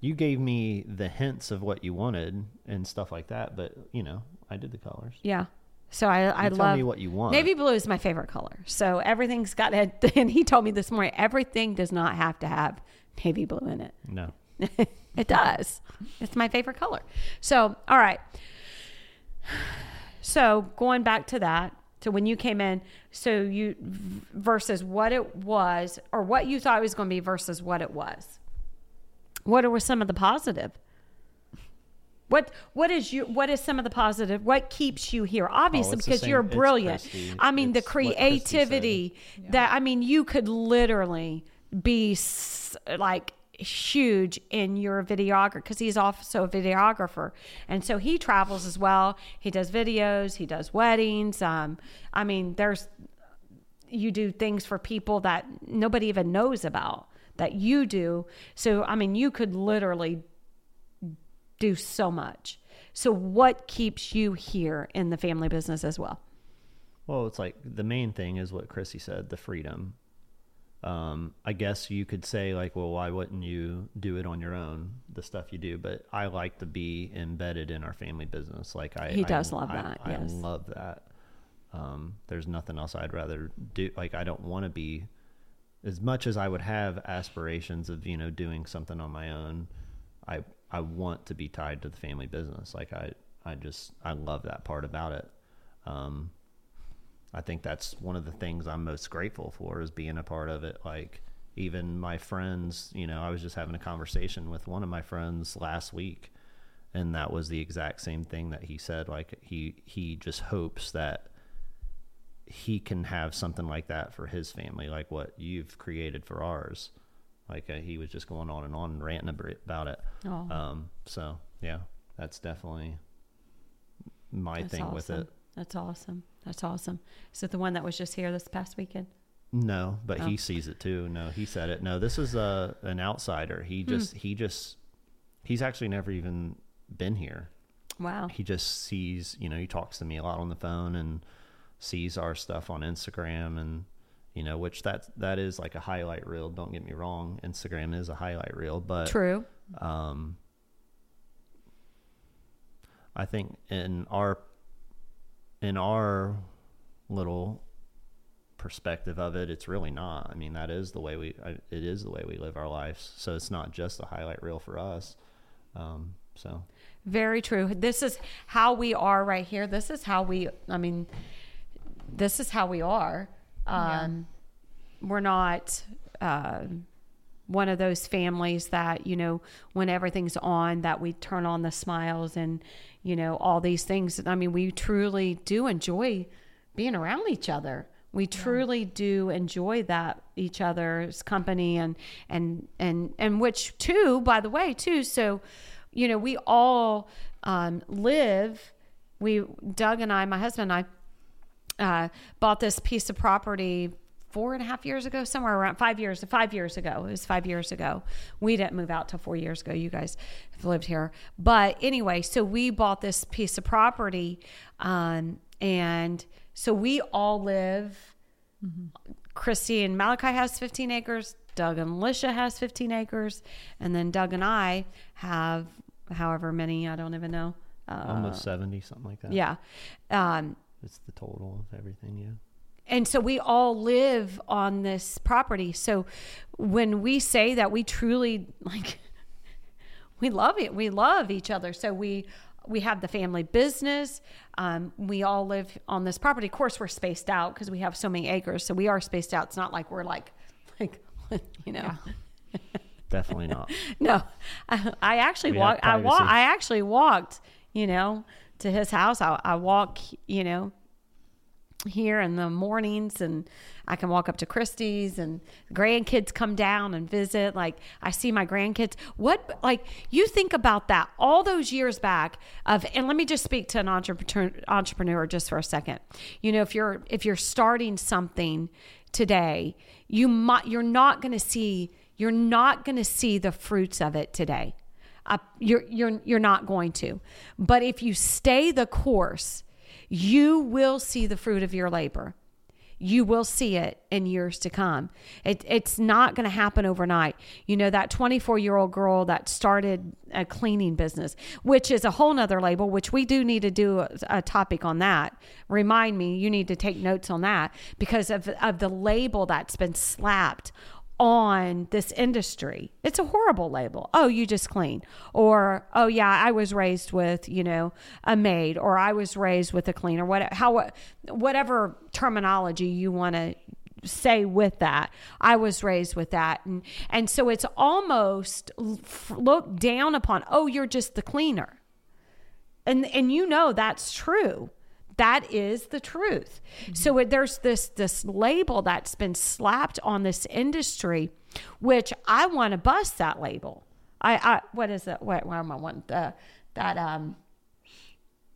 You gave me the hints of what you wanted and stuff like that, but you know, I did the colors. yeah. So I I tell love me what you want. Navy blue is my favorite color. So everything's got it. And he told me this morning everything does not have to have navy blue in it. No. it does. It's my favorite color. So, all right. So, going back to that, to when you came in, so you versus what it was or what you thought it was going to be versus what it was. What are some of the positive? What what is you what is some of the positive? What keeps you here? Obviously, Oh, because same- you're brilliant. Christy. I mean, the creativity that I mean, you could literally be s- like huge in your videographer because he's also a videographer, and so he travels as well. He does videos, he does weddings. Um, I mean, there's you do things for people that nobody even knows about that you do. So, I mean, you could literally do so much. So, what keeps you here in the family business as well? Well, it's like the main thing is what Chrissy said, the freedom. Um, I guess you could say like, well, why wouldn't you do it on your own, the stuff you do? But I like to be embedded in our family business. Like I, He I- does love I- that, I yes. love that. Um, there's nothing else I'd rather do. Like I don't want to be, as much as I would have aspirations of you know doing something on my own. I I want to be tied to the family business. Like I I just I love that part about it. Um, I think that's one of the things I'm most grateful for is being a part of it. Like even my friends, you know, I was just having a conversation with one of my friends last week and that was the exact same thing that he said like he he just hopes that he can have something like that for his family like what you've created for ours. Like uh, he was just going on and on and ranting about it. Oh. Um so yeah, that's definitely my That's thing awesome. with it. That's awesome. That's awesome. Is it the one that was just here this past weekend? No, but Oh. he sees it too. No, he said it. No, this is a an outsider. He Hmm. just he just he's actually never even been here. Wow. He just sees, you know, he talks to me a lot on the phone and sees our stuff on Instagram and you know, which that that is like a highlight reel. Don't get me wrong, Instagram is a highlight reel, but True. um, I think in our in our little perspective of it, it's really not. I mean, that is the way we I, it is the way we live our lives. So it's not just a highlight reel for us. Um, so Very true. This is how we are right here. This is how we, I mean, this is how we are. Um, We're not uh, one of those families that, you know, when everything's on, that we turn on the smiles and, you know, all these things. I mean, we truly do enjoy being around each other. We truly do enjoy that each other's company and and and and which too, by the way, too. So, you know, we all um, live. We Doug and I, my husband and I, uh, bought this piece of property four and a half years ago, somewhere around five years, five years ago. It was five years ago. We didn't move out till four years ago. You guys have lived here. But anyway, so we bought this piece of property. Um, and so we all live, Christy and Malachi has 15 acres. Doug and Alicia has 15 acres. And then Doug and I have however many, I don't even know. Uh, Almost 70, something like that. yeah. Um, It's the total of everything, yeah. and so we all live on this property. So when we say that we truly like we love it we love each other. So we we have the family business. Um, we all live on this property. Of course we're spaced out because we have so many acres. So we are spaced out. It's not like we're like like you know. Definitely not. no. I, I actually walked i walk privacy. i actually walked you know to his house i, I walk you know here in the mornings and I can walk up to Christy's and grandkids come down and visit. Like I see my grandkids. What like you think about that all those years back of and let me just speak to an entrepreneur entrepreneur just for a second. You know, if you're if you're starting something today, you might you're not to see you're not going to see the fruits of it today. Uh, you're you're you're not going to. But if you stay the course, you will see the fruit of your labor. You will see it in years to come. It, it's not going to happen overnight. You know, that 24 year old girl that started a cleaning business, which is a whole nother label, which we do need to do a, a topic on that. Remind me, you need to take notes on that because of, of the label that's been slapped on this industry. It's a horrible label. Oh, you just clean. Or, oh yeah, I was raised with, you know, a maid or I was raised with a cleaner. What how whatever terminology you want to say with that. I was raised with that. And and so it's almost looked down upon, oh, you're just the cleaner. And and you know that's true that is the truth. Mm-hmm. So there's this this label that's been slapped on this industry, which I want to bust that label. I, I what is it? What, where am I wanting the that um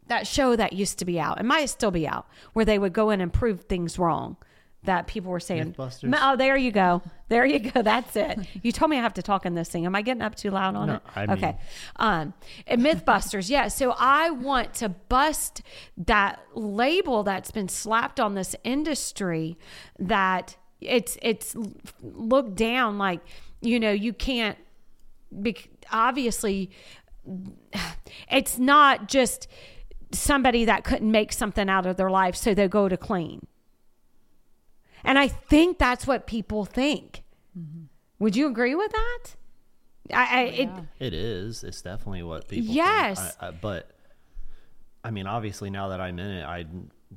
that show that used to be out. It might still be out where they would go in and prove things wrong that people were saying. Oh, there you go. There you go. That's it. You told me I have to talk in this thing. Am I getting up too loud on No, it? I mean- okay. Um, Mythbusters, yeah. So I want to bust that label that's been slapped on this industry that it's it's looked down like you know you can't. Bec- obviously, it's not just somebody that couldn't make something out of their life, so they go to clean. And I think that's what people think. Mm-hmm. Would you agree with that? I, I oh, it, It is. It's definitely what people. think. Yes. I, I, but I mean, obviously, now that I'm in it, I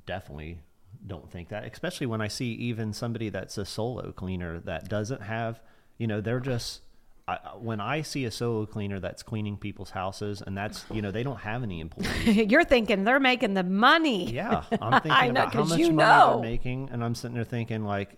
definitely don't think that. Especially when I see even somebody that's a solo cleaner that doesn't have, you know, they're just. I, when I see a solo cleaner that's cleaning people's houses, and that's you know they don't have any employees. you're thinking they're making the money. Yeah, I'm thinking I know, about how much money know. they're making, and I'm sitting there thinking like,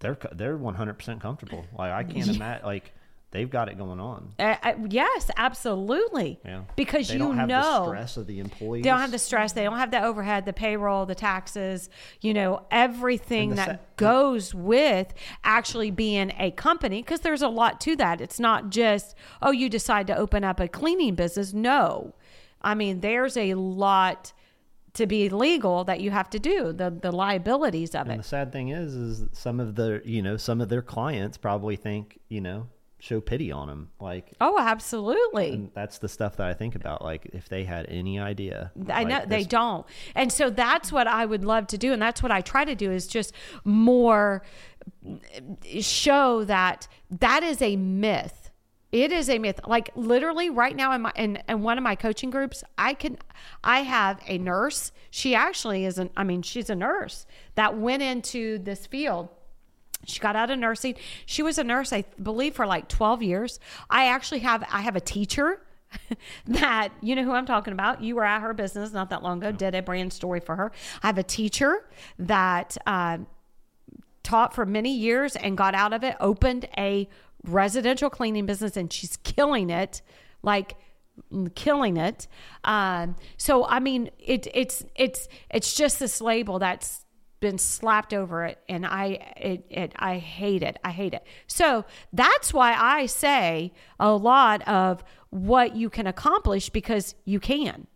they're they're 100 percent comfortable. Like I can't imagine like they've got it going on. Uh, uh, yes, absolutely. Yeah, Because they you don't have know the stress of the employees. they don't have the stress. They don't have the overhead, the payroll, the taxes. You know everything that goes with actually being a company. Because there's a lot to that. It's not just oh, you decide to open up a cleaning business. No, I mean there's a lot to be legal that you have to do. The the liabilities of And it. the sad thing is, is some of the you know some of their clients probably think you know show pity on them. Like Oh, absolutely. and that's the stuff that I think about. Like if they had any idea, I know like, they don't. And so that's what I would love to do. And that's what I try to do is just more show that that is a myth. It is a myth. Like literally right now in my in, in one of my coaching groups, I can I have a nurse. She actually isn't I mean, she's a nurse that went into this field. She got out of nursing. She was a nurse, I believe, for like 12 years. I actually have I have a teacher that you know who I'm talking about. You were at her business not that long ago. Did a brand story for her. I have a teacher that uh, taught for many years and got out of it. Opened a residential cleaning business, and she's killing it. Like killing it. Um, so I mean, it, it's it's it's just this label that's been slapped over it and I it, it I hate it. I hate it. So that's why I say a lot of what you can accomplish because you can.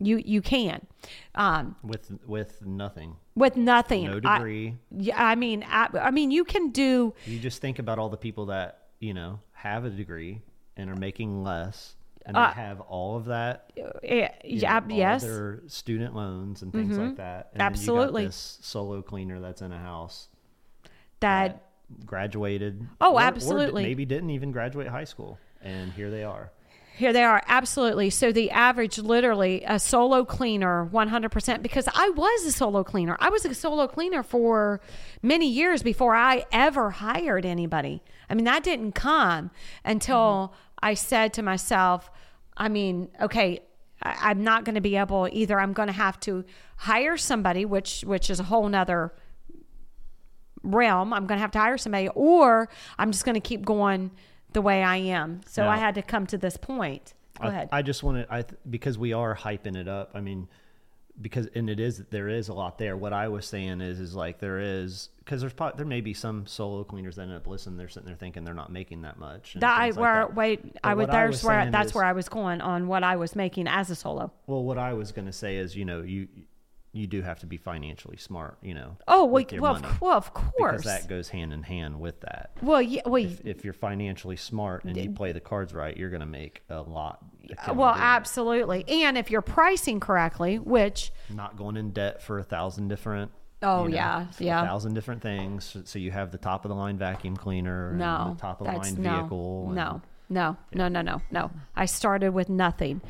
You you can. Um with with nothing, with nothing. no I- degree. yeah, I mean I, I mean you can do you just think about all the people that you know have a degree and are making less, and Uh, they have all of that. eh, yeah, know, yes. Mm-hmm. their student loans and things like that. And Absolutely. then you got this solo cleaner that's in a house That graduated. Oh, or- or absolutely. maybe didn't even graduate high school, and here they are. Here they are, absolutely. So the average, literally, a solo cleaner, 100%, because I was a solo cleaner. I was a solo cleaner for many years before I ever hired anybody. I mean, that didn't come until I said to myself, I mean, okay, I, I'm not going to be able, either I'm going to have to hire somebody, which, which is a whole nother realm. I'm going to have to hire somebody, or I'm just going to keep going the way I am. So I had to come to this point. Go I, ahead. I just want to, I because we are hyping it up. I mean, because and it is there is a lot there. What I was saying is is like there is because there's probably, there may be some solo cleaners that end up listening. They're sitting there thinking they're not making that much. and that I like where that. wait, But I would what I there's where that's is- where I was going on what I was making as a solo. Well, what I was going to say is, you know, you you do have to be financially smart, you know. Oh, well, well, money, well, of because course. that goes hand in hand with that. well, yeah, well, If, if you're financially smart and you play the cards right, you're going to make a lot. Well, absolutely. And if you're pricing correctly, which Not going in debt for a thousand different. Oh, you know, yeah, a yeah. thousand different things. So- you have the top of the line vacuum cleaner, and no, the top of the line no, vehicle. and- no, no, no, no, no, no. I started with nothing.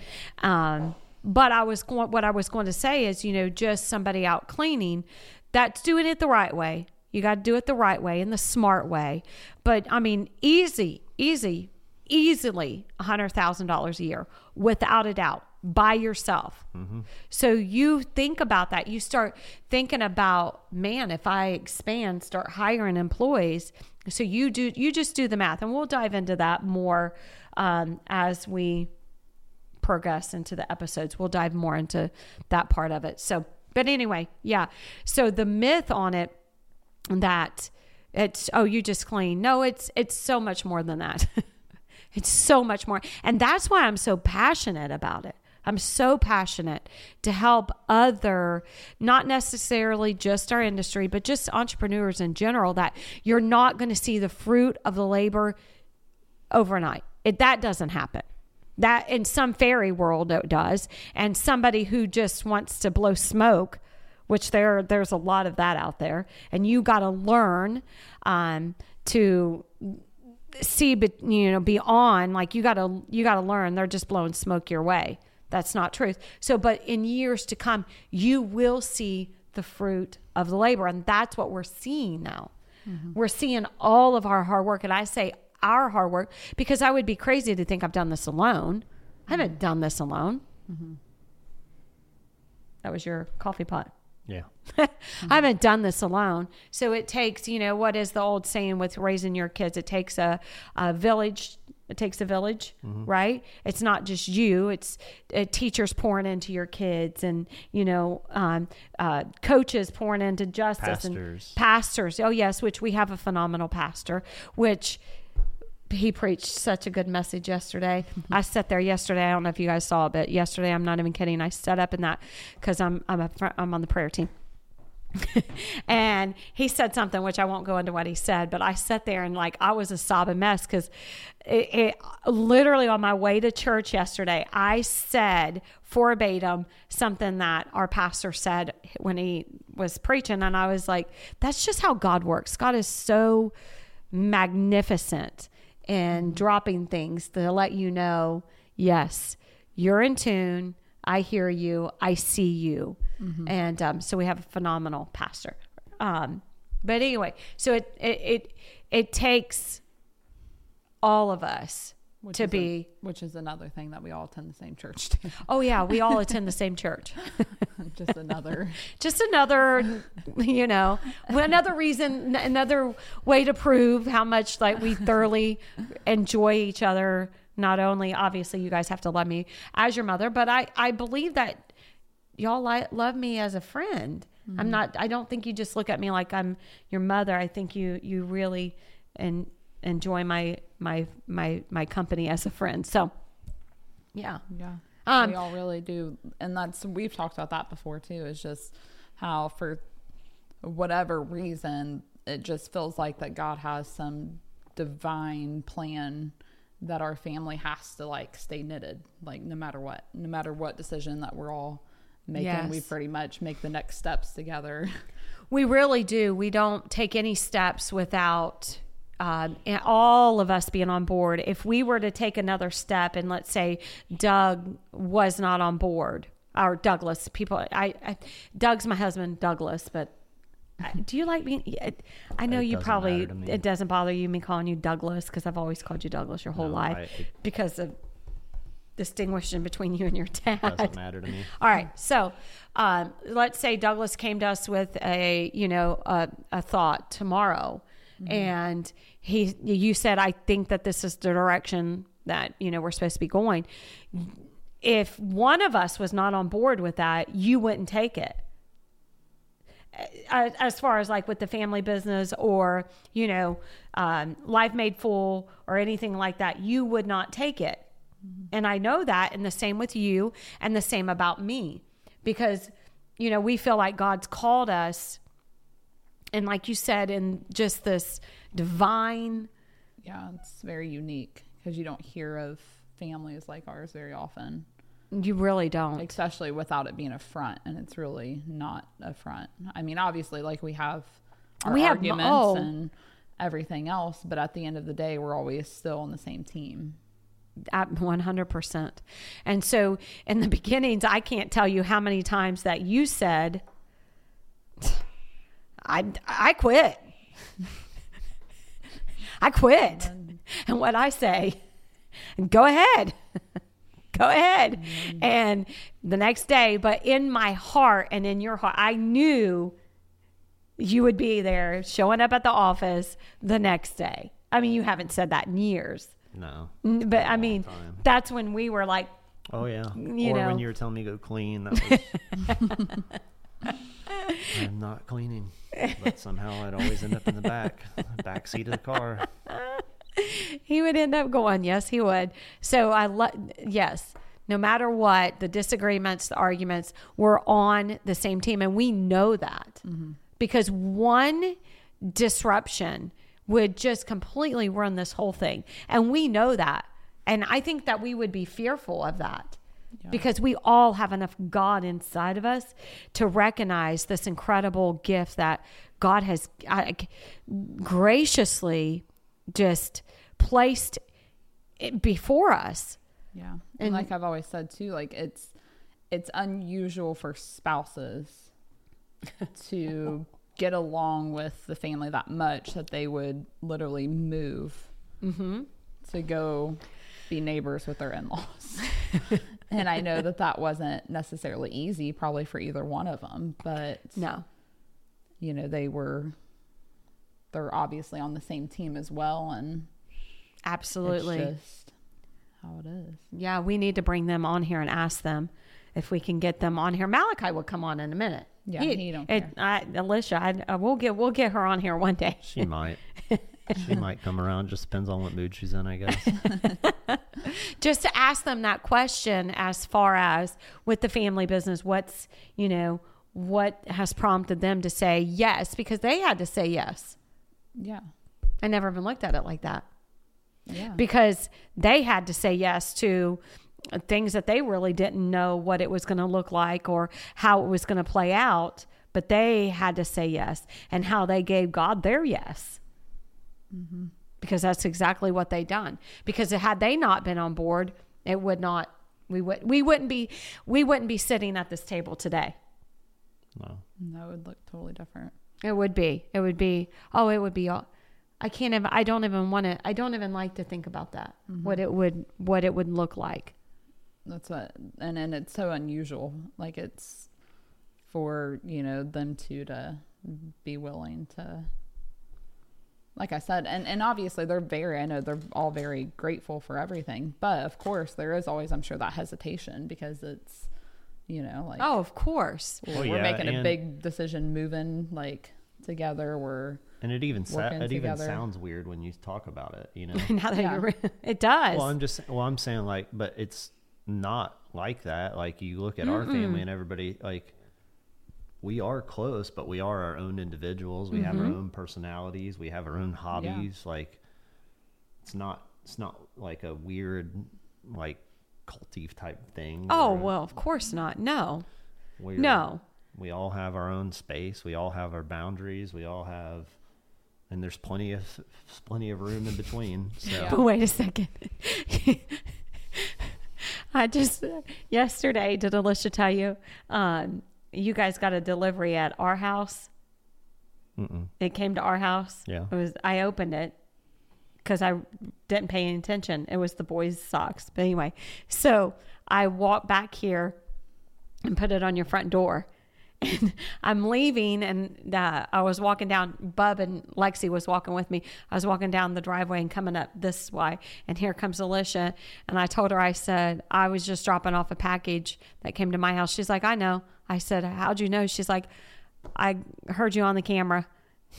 Um, but I was going. What I was going to say is, you know, just somebody out cleaning, that's doing it the right way. You got to do it the right way and the smart way. But I mean, easy, easy, easily a hundred thousand dollars a year, without a doubt, by yourself. So you think about that. You start thinking about, man, if I expand, start hiring employees. So you do, you just do the math, and we'll dive into that more um, as we progress into the episodes. We'll dive more into that part of it. So, but anyway, yeah. So the myth on it that it's oh you just clean. No, it's it's so much more than that. it's so much more. And that's why I'm so passionate about it. I'm so passionate to help other, not necessarily just our industry, but just entrepreneurs in general, that you're not going to see the fruit of the labor overnight. It, that doesn't happen. That in some fairy world it does, and somebody who just wants to blow smoke, which there there's a lot of that out there, and you got to learn um, to see, but you know, beyond. Like you got to you got to learn. They're just blowing smoke your way. That's not truth. So, but in years to come, you will see the fruit of the labor, and that's what we're seeing now. Mm-hmm. We're seeing all of our hard work, and I say our hard work because I would be crazy to think I've done this alone. I haven't mm-hmm. done this alone. Mm-hmm. That was your coffee pot. Yeah. I haven't done this alone. So it takes, you know, what is the old saying with raising your kids? It takes a, a village. It takes a village, right? It's not just you. It's uh, teachers pouring into your kids, and you know, um, uh, coaches pouring into justice Pastors. and pastors. Oh yes, which we have a phenomenal pastor, which he preached such a good message yesterday. Mm-hmm. I sat there yesterday. I don't know if you guys saw it, but yesterday, I'm not even kidding. I sat up in that because I'm I'm a fr- I'm on the prayer team. and he said something which I won't go into what he said, but I sat there and like I was a sobbing mess because it, it literally on my way to church yesterday, I said verbatim something that our pastor said when he was preaching, and I was like, "That's just how God works. God is so magnificent in dropping things to let you know, yes, you're in tune." I hear you. I see you. And um, so we have a phenomenal pastor. Um, but anyway, so it, it, it, it takes all of us Which to is a- be, which is another thing that we all attend the same church to. oh yeah, we all attend the same church. Just another. Just another, you know, another reason, another way to prove how much like we thoroughly enjoy each other. Not only, obviously, you guys have to love me as your mother, but I, I believe that y'all li- love me as a friend. I'm mm-hmm. not. I don't think you just look at me like I'm your mother. I think you you really and enjoy my my my my company as a friend. So, yeah. Yeah. Um, we all really do. And that's, we've talked about that before too, is just how for whatever reason, it just feels like that God has some divine plan that our family has to like stay knitted, like no matter what, no matter what decision that we're all making, we pretty much make the next steps together. We really do. We don't take any steps without um, and all of us being on board. If we were to take another step, and let's say Doug was not on board, or Douglas, people, I, I Doug's my husband, Douglas, but. Do you like me? I know It you probably matter to me. it doesn't bother you me calling you Douglas because I've always called you Douglas your whole No, life I- it- because of distinguishing between you and your dad. Doesn't matter to me. All right. So, um, let's say Douglas came to us with a, you know, a, a thought tomorrow, and he, you said, I think that this is the direction that you know we're supposed to be going. If one of us was not on board with that, you wouldn't take it. As far as like with the family business or you know um, life made full or anything like that you would not take it and I know that, and the same with you, and the same about me, because, you know, we feel like God's called us, and like you said, in just this divine, yeah, it's very unique because you don't hear of families like ours very often. you really don't. especially without it being a front and it's really not a front i mean obviously like we have our We have- arguments oh. and everything else but at the end of the day we're always still on the same team At 100%. And so in the beginnings, I can't tell you how many times that you said, I, I quit. I quit. And what I say, go ahead. go ahead. And the next day, but in my heart and in your heart, I knew you would be there showing up at the office the next day. I mean, you haven't said that in years. No. Mm, but I mean, time. that's when we were like, Oh yeah. You or know. when you were telling me to go clean, that was. I'm not cleaning, but somehow I'd always end up in the back, back seat of the car. he would end up going. Yes, he would. So I let, yes, no matter what, the disagreements, the arguments, we're on the same team. And we know that mm-hmm. because one disruption would just completely run this whole thing. And we know that. And I think that we would be fearful of that. Because we all have enough God inside of us to recognize this incredible gift that God has uh, graciously just placed before us. yeah. And, And- like i've always said too like it's it's unusual for spouses to get along with the family that much that they would literally move to go be neighbors with their in-laws and i know that that wasn't necessarily easy probably for either one of them but No. you know they were they're obviously on the same team as well and Absolutely. it's just how it is yeah, we need to bring them on here and ask them if we can get them on here. Malachi will come on in a minute. Yeah, he don't care. I, Alicia, I, I, we'll get we'll get her on here one day. She might. she might come around. Just depends on what mood she's in, I guess. just to ask them that question as far as with the family business what's you know what has prompted them to say yes because they had to say yes yeah i never even looked at it like that yeah because they had to say yes to things that they really didn't know what it was going to look like or how it was going to play out but they had to say yes and how they gave god their yes because that's exactly what they done. Because had they not been on board it would not we would we wouldn't be we wouldn't be sitting at this table today. No. that would look totally different. It would be. It would be oh it would be all i can't even i don't even want to i don't even like to think about that. Mm-hmm. What it would what it would look like. That's what and and it's so unusual. Like it's for you know them two to be willing to like i said and and obviously they're very i know they're all very grateful for everything but of course there is always i'm sure that hesitation because it's You know, like Oh, of course. we're, Oh, we're yeah, making a big decision moving like together. We're And it even sa- Working it even sounds weird when you talk about it, you know. now that Yeah. you're, it does. well, I'm just well, I'm saying like, but it's not like that. Like you look at our family and everybody like we are close, but we are our own individuals. We have our Mm-hmm. own personalities. We have our own hobbies. Like it's not it's not like a weird like culty type thing. oh, well, of course not. No. we're- No. we all have our own space. We all have our boundaries. We all have, and there's plenty of plenty of room in between. So But wait a second. I just yesterday did Alicia tell you um, you guys got a delivery at our house. Mm-mm. It came to our house. Yeah. It was I opened it because I didn't pay any attention. It was the boys' socks. But anyway, so I walked back here and put it on your front door. And I'm leaving, and uh, I was walking down. Bub and Lexi was walking with me. I was walking down the driveway and coming up this way, and here comes Alicia. And I told her, I said, I was just dropping off a package that came to my house. She's like, I know. I said, How'd you know? She's like, I heard you on the camera.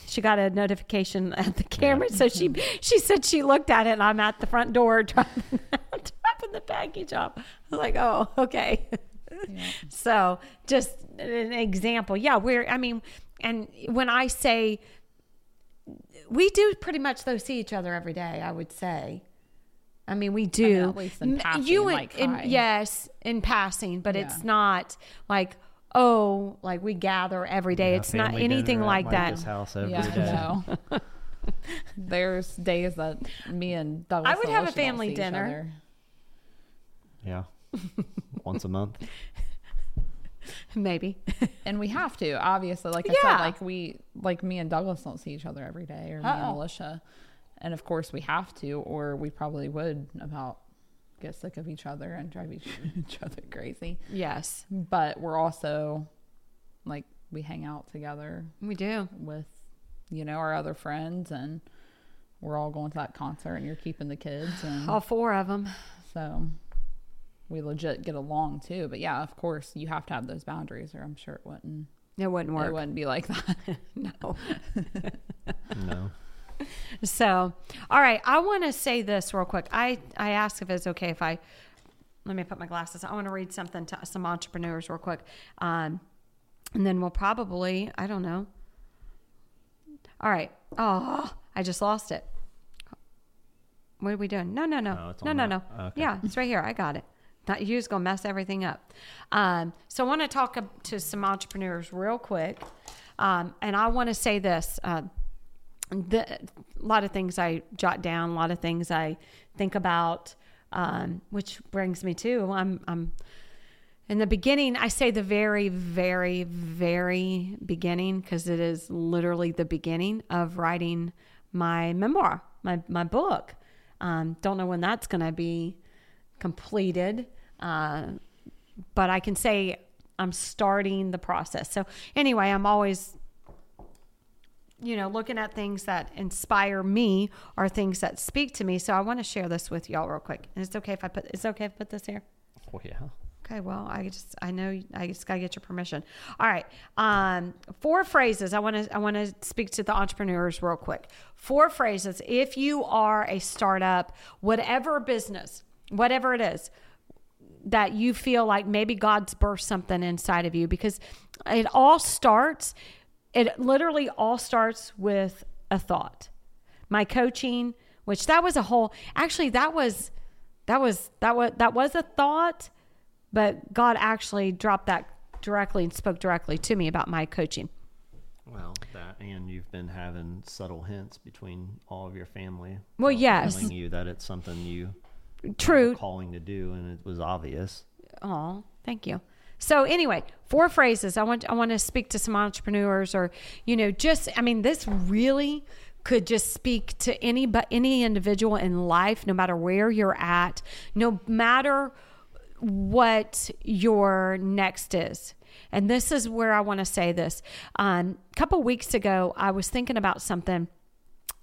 She got a notification at the camera, so she she said she looked at it, and I'm at the front door dropping, dropping the package off. I was like, oh, okay. So just an example, yeah. We're, I mean, and when I say we do pretty much though see each other every day, I would say. I mean, we do. at least in passing, you and, like, in- yes, in passing, but Yeah. it's not like oh, like we gather every day. Yeah, it's not anything like that. House every yeah, day. no. There's days that me and Douglas I would have a family dinner. Yeah, once a month. Maybe. and we have to obviously like i Yeah. said like we like me and douglas don't see each other every day or me and alicia and of course we have to or we probably would about get sick of each other and drive each, each other crazy yes, but we're also like we hang out together we do. with you know our other friends and we're all going to that concert and you're keeping the kids and All four of them. so we legit get along too but yeah of course you have to have those boundaries or i'm sure it wouldn't It wouldn't work. it wouldn't be like that No. No, So, all right, I want to say this real quick. I I asked if it's okay if I let me put my glasses. on. I want to read something to some entrepreneurs real quick, um, and then we'll probably I don't know. All right. Oh, I just lost it. What are we doing? No, no, no, Oh, it's no, no, no. okay. Yeah, it's right here. I got it. Not you're just gonna mess everything up. Um, so I want to talk to some entrepreneurs real quick, um, and I want to say this. Uh, the, a lot of things I jot down, a lot of things I think about, um, which brings me to I'm I'm in the beginning. I say the very, very, very beginning because it is literally the beginning of writing my memoir, my my book. Um, don't know when that's going to be completed, uh, but I can say I'm starting the process. So anyway, I'm always you know, looking at things that inspire me or things that speak to me. So I want to share this with y'all real quick. And it's okay if I put it's okay if I put this here. well, yeah. Okay, well, I just I know I just gotta get your permission. All right, um, four phrases. I want to I want to speak to the entrepreneurs real quick. Four phrases. If you are a startup, whatever business, whatever it is, that you feel like maybe God's burst something inside of you, because it all starts. It literally all starts with a thought. My coaching, which that was a whole. Actually, that was that was that was that was a thought but God actually dropped that directly and spoke directly to me about my coaching. Well, that and you've been having subtle hints between all of your family. Well, yes. telling you that it's something you True. calling to do, and it was obvious. Oh, thank you. So anyway, four phrases. I want I want to speak to some entrepreneurs or you know just I mean this really could just speak to any but any individual in life no matter where you're at, no matter what your next is. And this is where I want to say this. Um, a couple weeks ago, I was thinking about something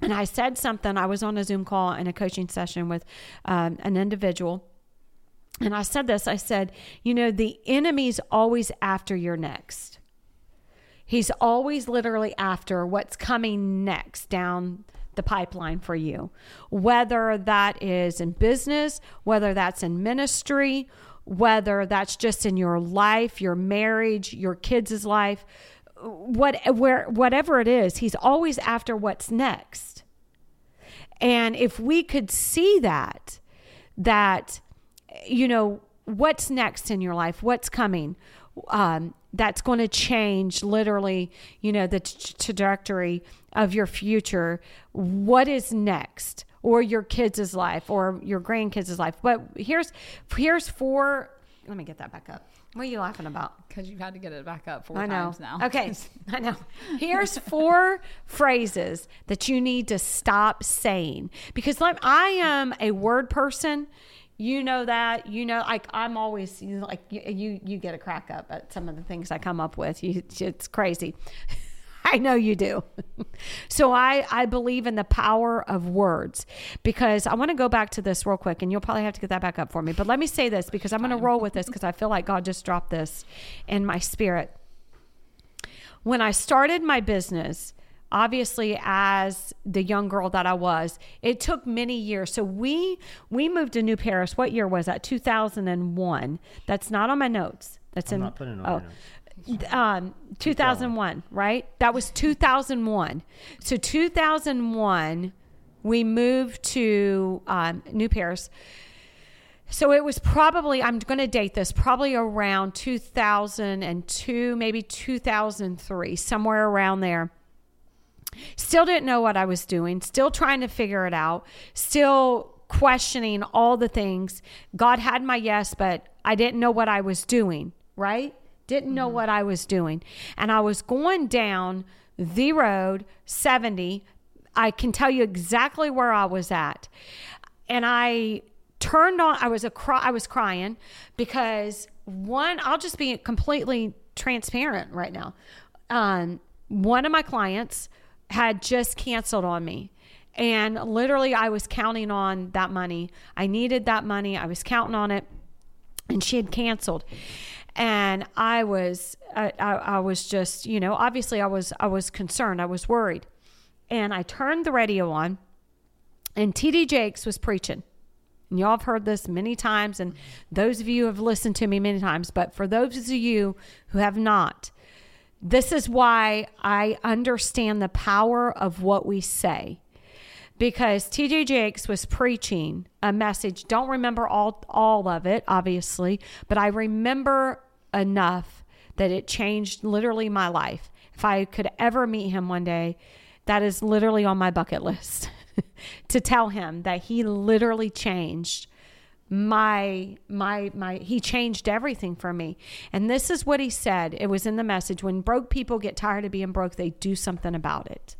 and I said something. I was on a Zoom call in a coaching session with um, an individual And I said this I said, you know, the enemy's always after your next. He's always literally after what's coming next down the pipeline for you, whether that is in business, whether that's in ministry, whether that's just in your life, your marriage, your kids' life, what where whatever it is, he's always after what's next. And if we could see that that you know what's next in your life, what's coming, um, that's going to change literally, you know, the t- trajectory of your future. What is next? Or your kids' life or your grandkids' life. But here's here's four let me get that back up. What are you laughing about? Because you've had to get it back up four I know. times now. Okay, I know. Here's four phrases that you need to stop saying because like I am a word person. You know that. You know, like I'm always you know, like you, you. Get a crack up at some of the things I come up with. You, it's crazy. I know you do. so I I believe in the power of words because I want to go back to this real quick and you'll probably have to get that back up for me. But let me say this because I'm going to roll with this because I feel like God just dropped this in my spirit. When I started my business, obviously as the young girl that I was, it took many years. So we we moved to New Paris. What year was that? 2001. That's not on my notes. That's I'm in not putting it on oh um 2001 right that was 2001 so 2001 we moved to um, new paris so it was probably i'm going to date this probably around 2002 maybe 2003 somewhere around there still didn't know what i was doing still trying to figure it out still questioning all the things god had my yes but i didn't know what i was doing right didn't know what I was doing. And I was going down the road 70. I can tell you exactly where I was at. And I turned on I was a cry, I was crying because one I'll just be completely transparent right now. Um, one of my clients had just canceled on me. And literally I was counting on that money. I needed that money. I was counting on it and she had canceled and I was I, I, I, was just you know obviously I was I was concerned I was worried and I turned the radio on and TD Jakes was preaching and y'all have heard this many times and those of you have listened to me many times but for those of you who have not this is why I understand the power of what we say because TD Jakes was preaching a message. Don't remember all all of it, obviously, but I remember enough that it changed literally my life. If I could ever meet him one day, that is literally on my bucket list to tell him that he literally changed my my my he changed everything for me and this is what he said it was in the message when broke people get tired of being broke they do something about it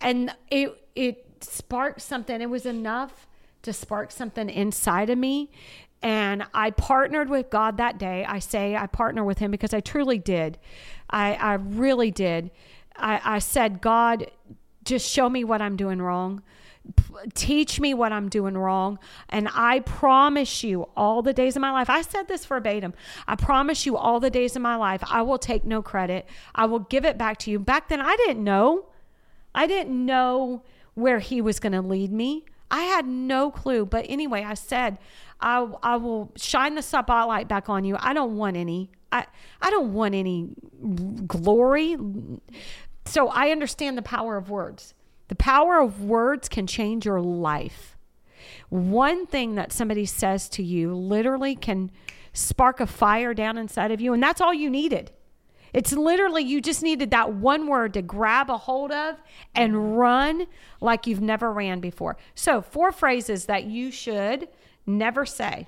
and it it sparked something it was enough to spark something inside of me and I partnered with God that day. I say I partner with Him because I truly did. I, I really did. I, I said, God, just show me what I'm doing wrong. Teach me what I'm doing wrong. And I promise you, all the days of my life, I said this verbatim. I promise you, all the days of my life, I will take no credit. I will give it back to you. Back then, I didn't know. I didn't know where He was going to lead me. I had no clue. But anyway, I said, I, I will shine the spotlight back on you. I don't want any. I, I don't want any glory. So I understand the power of words. The power of words can change your life. One thing that somebody says to you literally can spark a fire down inside of you, and that's all you needed. It's literally you just needed that one word to grab a hold of and run like you've never ran before. So, four phrases that you should Never say.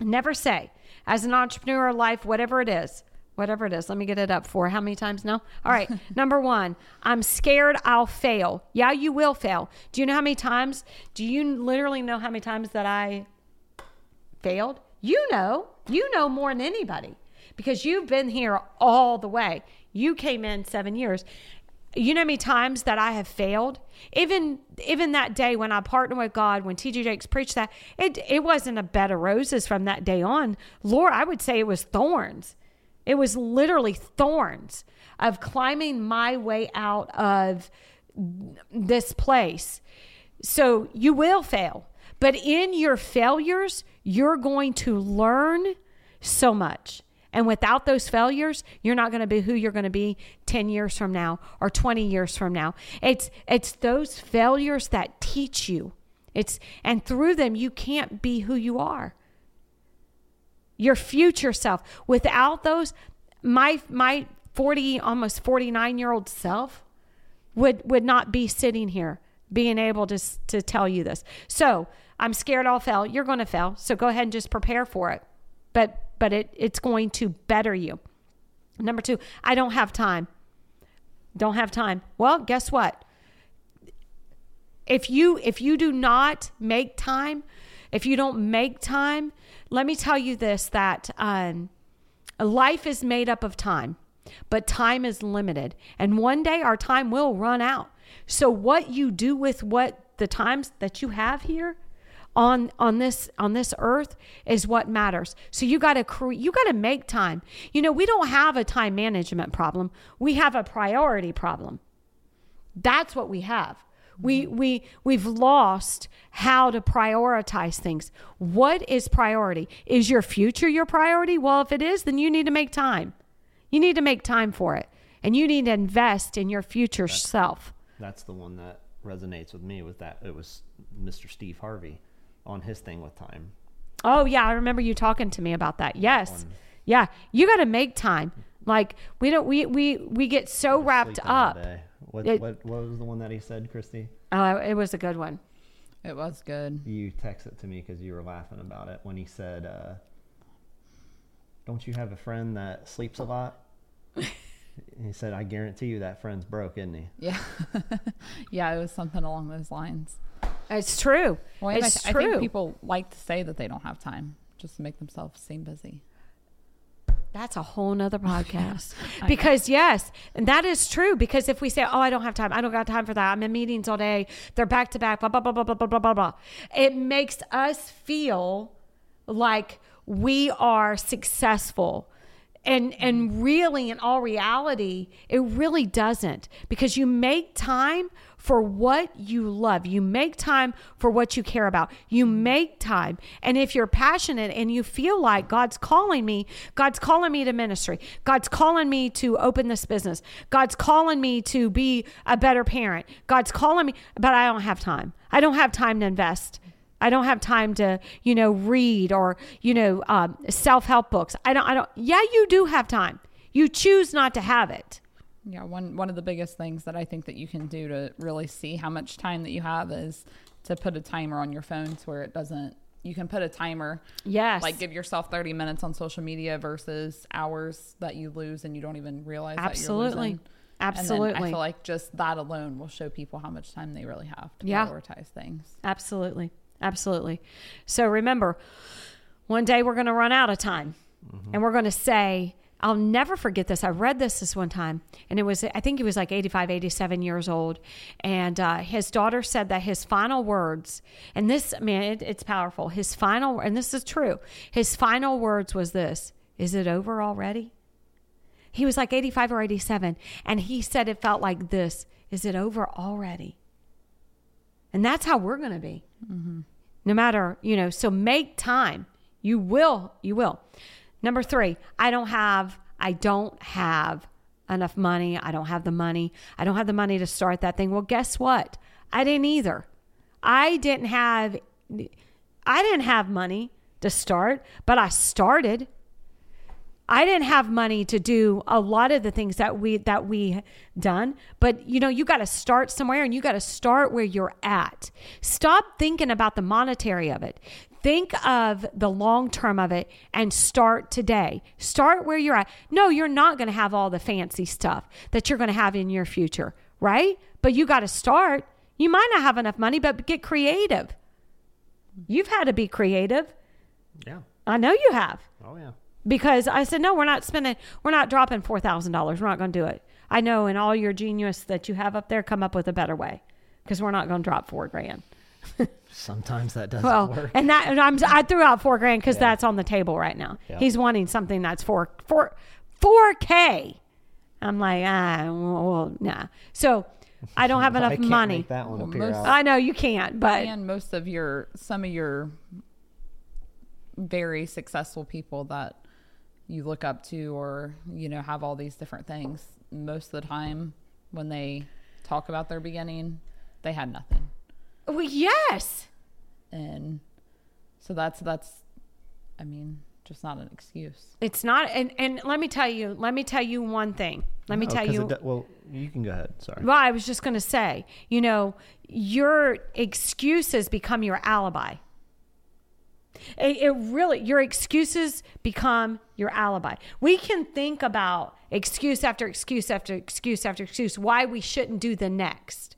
Never say. As an entrepreneur life, whatever it is, whatever it is, let me get it up for how many times now? All right. Number one, I'm scared I'll fail. Yeah, you will fail. Do you know how many times? Do you literally know how many times that I failed? You know. You know more than anybody because you've been here all the way. You came in seven years. you know how many times that I have failed? Even even that day when I partnered with God, when TD Jakes preached that, it it wasn't a bed of roses from that day on. Lord, I would say it was thorns. It was literally thorns of climbing my way out of this place. So you will fail. But in your failures, you're going to learn so much. And without those failures, you're not going to be who you're going to be 10 years from now or 20 years from now. It's it's those failures that teach you. It's and through them you can't be who you are. Your future self. Without those my my 40 almost 49 year old self would would not be sitting here being able to to tell you this. So, I'm scared I'll fail. You're going to fail. So go ahead and just prepare for it. But but it, it's going to better you. Number two, I don't have time. Don't have time. Well, guess what? If you if you do not make time, if you don't make time, let me tell you this: that um, life is made up of time, but time is limited, and one day our time will run out. So what you do with what the times that you have here on on this on this earth is what matters. So you got to cre- you got to make time. You know, we don't have a time management problem. We have a priority problem. That's what we have. We mm-hmm. we we've lost how to prioritize things. What is priority? Is your future your priority? Well, if it is, then you need to make time. You need to make time for it. And you need to invest in your future That's, self. That's the one that resonates with me with that it was Mr. Steve Harvey on his thing with time. Oh yeah, I remember you talking to me about that. Yes. On, yeah, you got to make time. Like we don't we we we get so wrapped up. What, it, what what was the one that he said, Christy? Oh, it was a good one. It was good. You text it to me because you were laughing about it when he said, uh, "Don't you have a friend that sleeps a lot?" he said, "I guarantee you that friend's broke, isn't he?" Yeah, yeah, it was something along those lines. It's true. Well, it's I, true. I think people like to say that they don't have time just to make themselves seem busy. That's a whole nother podcast. because yes, and that is true. Because if we say, "Oh, I don't have time. I don't got time for that. I'm in meetings all day. They're back to back." Blah blah blah blah blah blah blah blah. It makes us feel like we are successful and and really in all reality it really doesn't because you make time for what you love. You make time for what you care about. You make time. And if you're passionate and you feel like god's calling me god's calling me to ministry. God's calling me to open this business. God's calling me to be a better parent. God's calling me but i don't have time. I don't have time to invest. I don't have time to, you know, read or, you know, um, self help books. I don't, I don't, yeah, you do have time. You choose not to have it. Yeah. One, one of the biggest things that I think that you can do to really see how much time that you have is to put a timer on your phone to where it doesn't, you can put a timer. Yes. Like give yourself 30 minutes on social media versus hours that you lose and you don't even realize Absolutely. that you're losing. Absolutely. I feel like just that alone will show people how much time they really have to yeah. prioritize things. Absolutely. Absolutely. So remember, one day we're going to run out of time mm-hmm. and we're going to say, I'll never forget this. I read this this one time, and it was, I think he was like 85, 87 years old. And uh, his daughter said that his final words, and this, man, it, it's powerful. His final, and this is true, his final words was this Is it over already? He was like 85 or 87, and he said it felt like this Is it over already? And that's how we're going to be. Mm-hmm. No matter, you know, so make time. You will, you will. Number three, I don't have, I don't have enough money. I don't have the money. I don't have the money to start that thing. Well, guess what? I didn't either. I didn't have, I didn't have money to start, but I started. I didn't have money to do a lot of the things that we that we done, but you know, you got to start somewhere and you got to start where you're at. Stop thinking about the monetary of it. Think of the long term of it and start today. Start where you're at. No, you're not going to have all the fancy stuff that you're going to have in your future, right? But you got to start. You might not have enough money, but get creative. You've had to be creative. Yeah. I know you have. Oh yeah because I said, no, we're not spending, we're not dropping $4,000. We're not going to do it. I know in all your genius that you have up there, come up with a better way because we're not going to drop four grand. Sometimes that doesn't Well, work. and that and I'm I threw out four grand because Yeah. that's on the table right now. Yeah. He's wanting something that's four four four k. I'm like ah well nah. So I don't have I enough can't money. Make that one Well, appear most- I know you can't, but and most of your some of your very successful people that you look up to or you know have all these different things most of the time when they talk about their beginning they had nothing well, yes. and so that's that's i mean just not an excuse It's not, and and let me tell you, let me tell you one thing. Let me Oh, tell 'cause you. it do- well, you can go ahead. Sorry. Well, I was just going to say, you know, your excuses become your alibi. It, it really, your excuses become your alibi. We can think about excuse after excuse after excuse after excuse why we shouldn't do the next.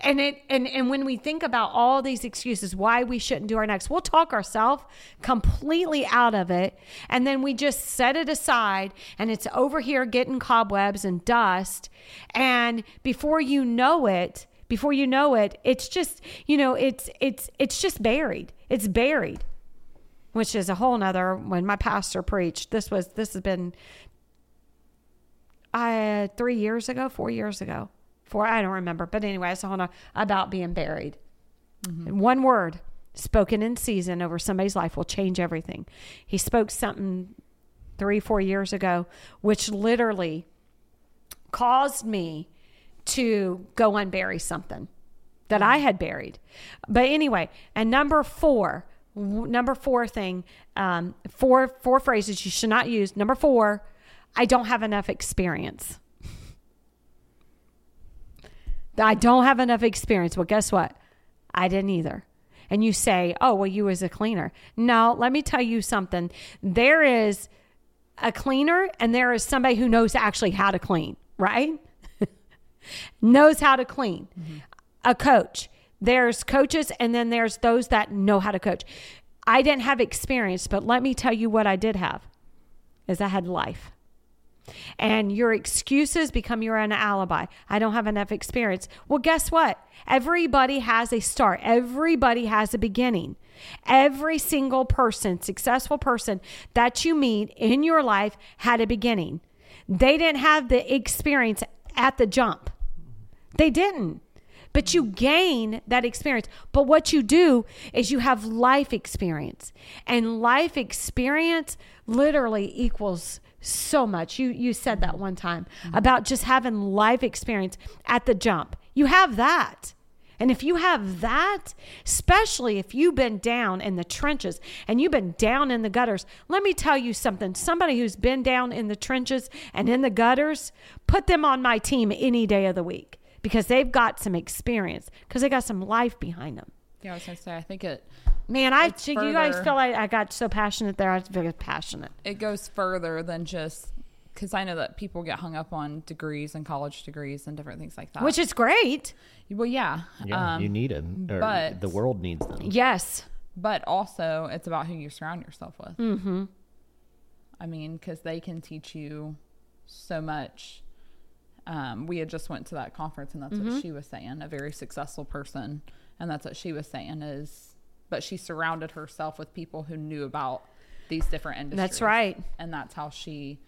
And it and and when we think about all these excuses why we shouldn't do our next, we'll talk ourselves completely out of it, and then we just set it aside, and it's over here getting cobwebs and dust, and before you know it, before you know it, it's just you know it's it's it's just buried. It's buried, which is a whole nother. When my pastor preached, this was this has been uh, three years ago, four years ago, four, I don't remember. But anyway, it's a whole nother, about being buried. And one word spoken in season over somebody's life will change everything. He spoke something three, four years ago, which literally caused me to go unbury something that I had buried. But anyway, and number four, w- number four thing, um, four four phrases you should not use. Number four, I don't have enough experience. I don't have enough experience. Well, guess what? I didn't either. And you say, oh, well, you was a cleaner. No, let me tell you something. There is a cleaner and there is somebody who knows actually how to clean, right? knows how to clean. A coach. There's coaches and then there's those that know how to coach. I didn't have experience, but let me tell you what I did have is I had life. And your excuses become your own alibi. I don't have enough experience. Well, guess what? Everybody has a start. Everybody has a beginning. Every single person, successful person that you meet in your life had a beginning. They didn't have the experience at the jump. They didn't. But you gain that experience. But what you do is you have life experience. And life experience literally equals so much. You you said that one time about just having life experience at the jump. You have that. And if you have that, especially if you've been down in the trenches and you've been down in the gutters, let me tell you something. Somebody who's been down in the trenches and in the gutters, put them on my team any day of the week because they've got some experience, because they got some life behind them. yeah i was gonna say i think it Man, I It's you guys feel like I got so passionate there. I was very passionate. it goes further than just because I know that people get hung up on degrees and college degrees and different things like that. Which is great. well, yeah, Yeah, um, you need them. Or but- the world needs them. Yes. but also it's about who you surround yourself with. Mm-hmm. I mean, because they can teach you so much. Um, we had just went to that conference, and that's what she was saying. A very successful person, and that's what she was saying is, but she surrounded herself with people who knew about these different industries. That's right. and that's how she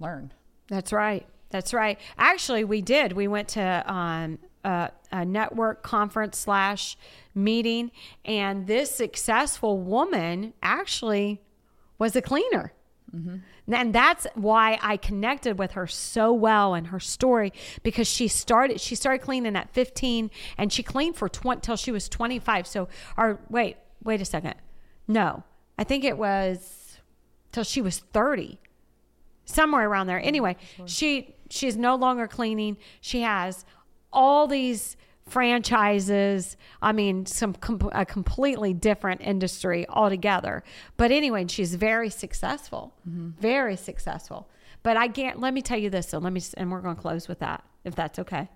learned. That's right. That's right. Actually, we did. We went to um, a, a network conference slash meeting, and this successful woman actually was a cleaner. Mm-hmm. And that's why I connected with her so well and her story because she started she started cleaning at 15 and she cleaned for 20 till she was 25. So or wait, wait a second. No. I think it was till she was 30 somewhere around there. Anyway, she she's no longer cleaning. She has all these franchises. I mean, some com- a completely different industry altogether. But anyway, she's very successful, very successful. But I can't. Let me tell you this. So let me, s- and we're going to close with that, if that's okay.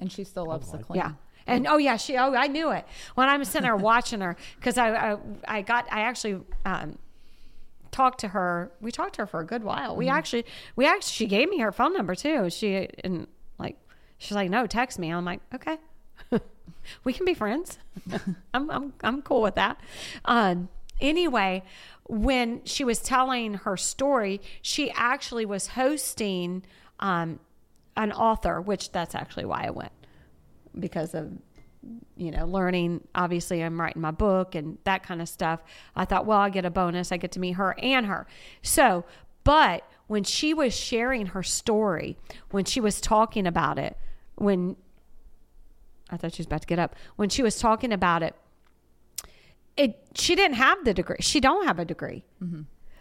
And she still loves to clean. Yeah. And oh yeah, she oh I knew it when I'm sitting there watching her because I, I I got I actually um, talked to her. We talked to her for a good while. We actually, we actually, she gave me her phone number too. She and like, she's like, no, text me. I'm like, okay, we can be friends. I'm, I'm, I'm cool with that. Um, anyway, when she was telling her story, she actually was hosting um, an author, which that's actually why I went because of you know learning obviously i'm writing my book and that kind of stuff i thought well i get a bonus i get to meet her and her so but when she was sharing her story when she was talking about it when i thought she was about to get up when she was talking about it it she didn't have the degree. She don't have a degree.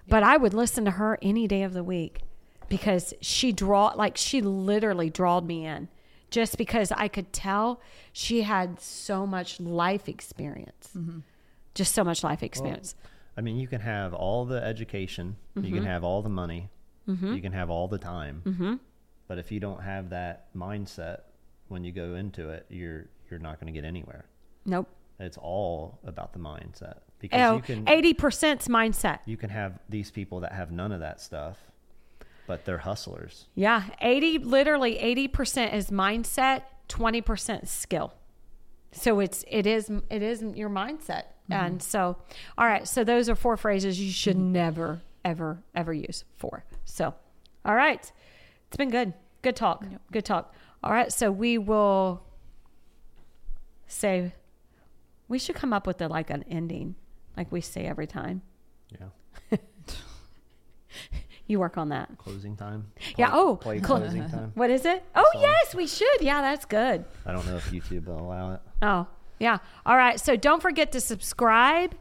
But i would listen to her any day of the week because she draw like she literally drawed me in just because i could tell she had so much life experience. Just so much life experience. I mean, you can have all the education, you Mm-hmm. can have all the money, you can have all the time, mm-hmm. But if you don't have that mindset when you go into it, you're you're not going to get anywhere. nope It's all about the mindset because oh, you can 80%'s mindset you can have these people that have none of that stuff, but they're hustlers. Yeah, 80 literally 80% is mindset, 20% skill. So it's it is it is your mindset. Mm-hmm. And so all right, so those are four phrases you should never ever ever use. Four. So all right. It's been good. Good talk. Good talk. All right, so we will say we should come up with a, like an ending like we say every time. Yeah, You work on that. closing time. Yeah, oh, play clo- closing time. What is it? Oh, Song. yes, we should. Yeah, that's good. I don't know if YouTube will allow it. Oh, yeah. All right. So don't forget to subscribe,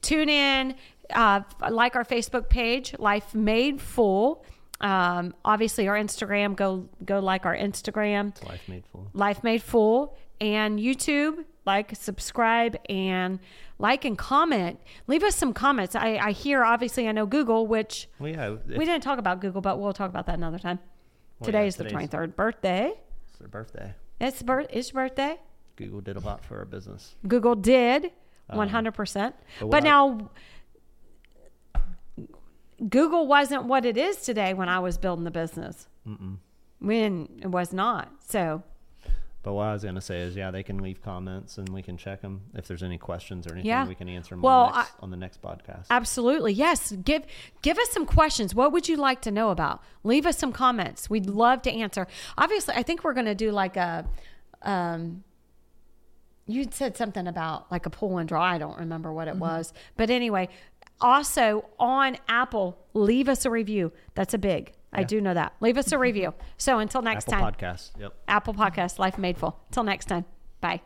tune in, uh, like our Facebook page, Life Made Full. Um, obviously, our Instagram. Go go like our Instagram, It's life made full. Life Made Full, and YouTube. Like, subscribe, and like and comment. Leave us some comments. I, I hear. Obviously, I know Google, which Well, yeah, we didn't talk about Google, but we'll talk about that another time. Well, Today yeah, is the twenty third birthday. it's their birthday. It's birth. It's your birthday. Google did a lot for our business. Google did Um, 100%. but but what I- now Google wasn't what it is today when I was building the business. Mm-mm. When it was not. So, But what I was going to say is, yeah, they can leave comments and we can check them. If there's any questions or anything, Yeah. we can answer them Well, on, the next, I- on the next podcast. absolutely. Yes, give give us some questions. What would you like to know about? Leave us some comments. We'd love to answer. Obviously, I think we're going to do like a um you said something about like a pull and draw. I don't remember what Mm-hmm. it was. But anyway, also on Apple, leave us a review. That's a big. I do know that. Leave us a review. So until next Apple time, Apple Podcast. Yep. Apple Podcast, Life Made Full. Till next time. Bye.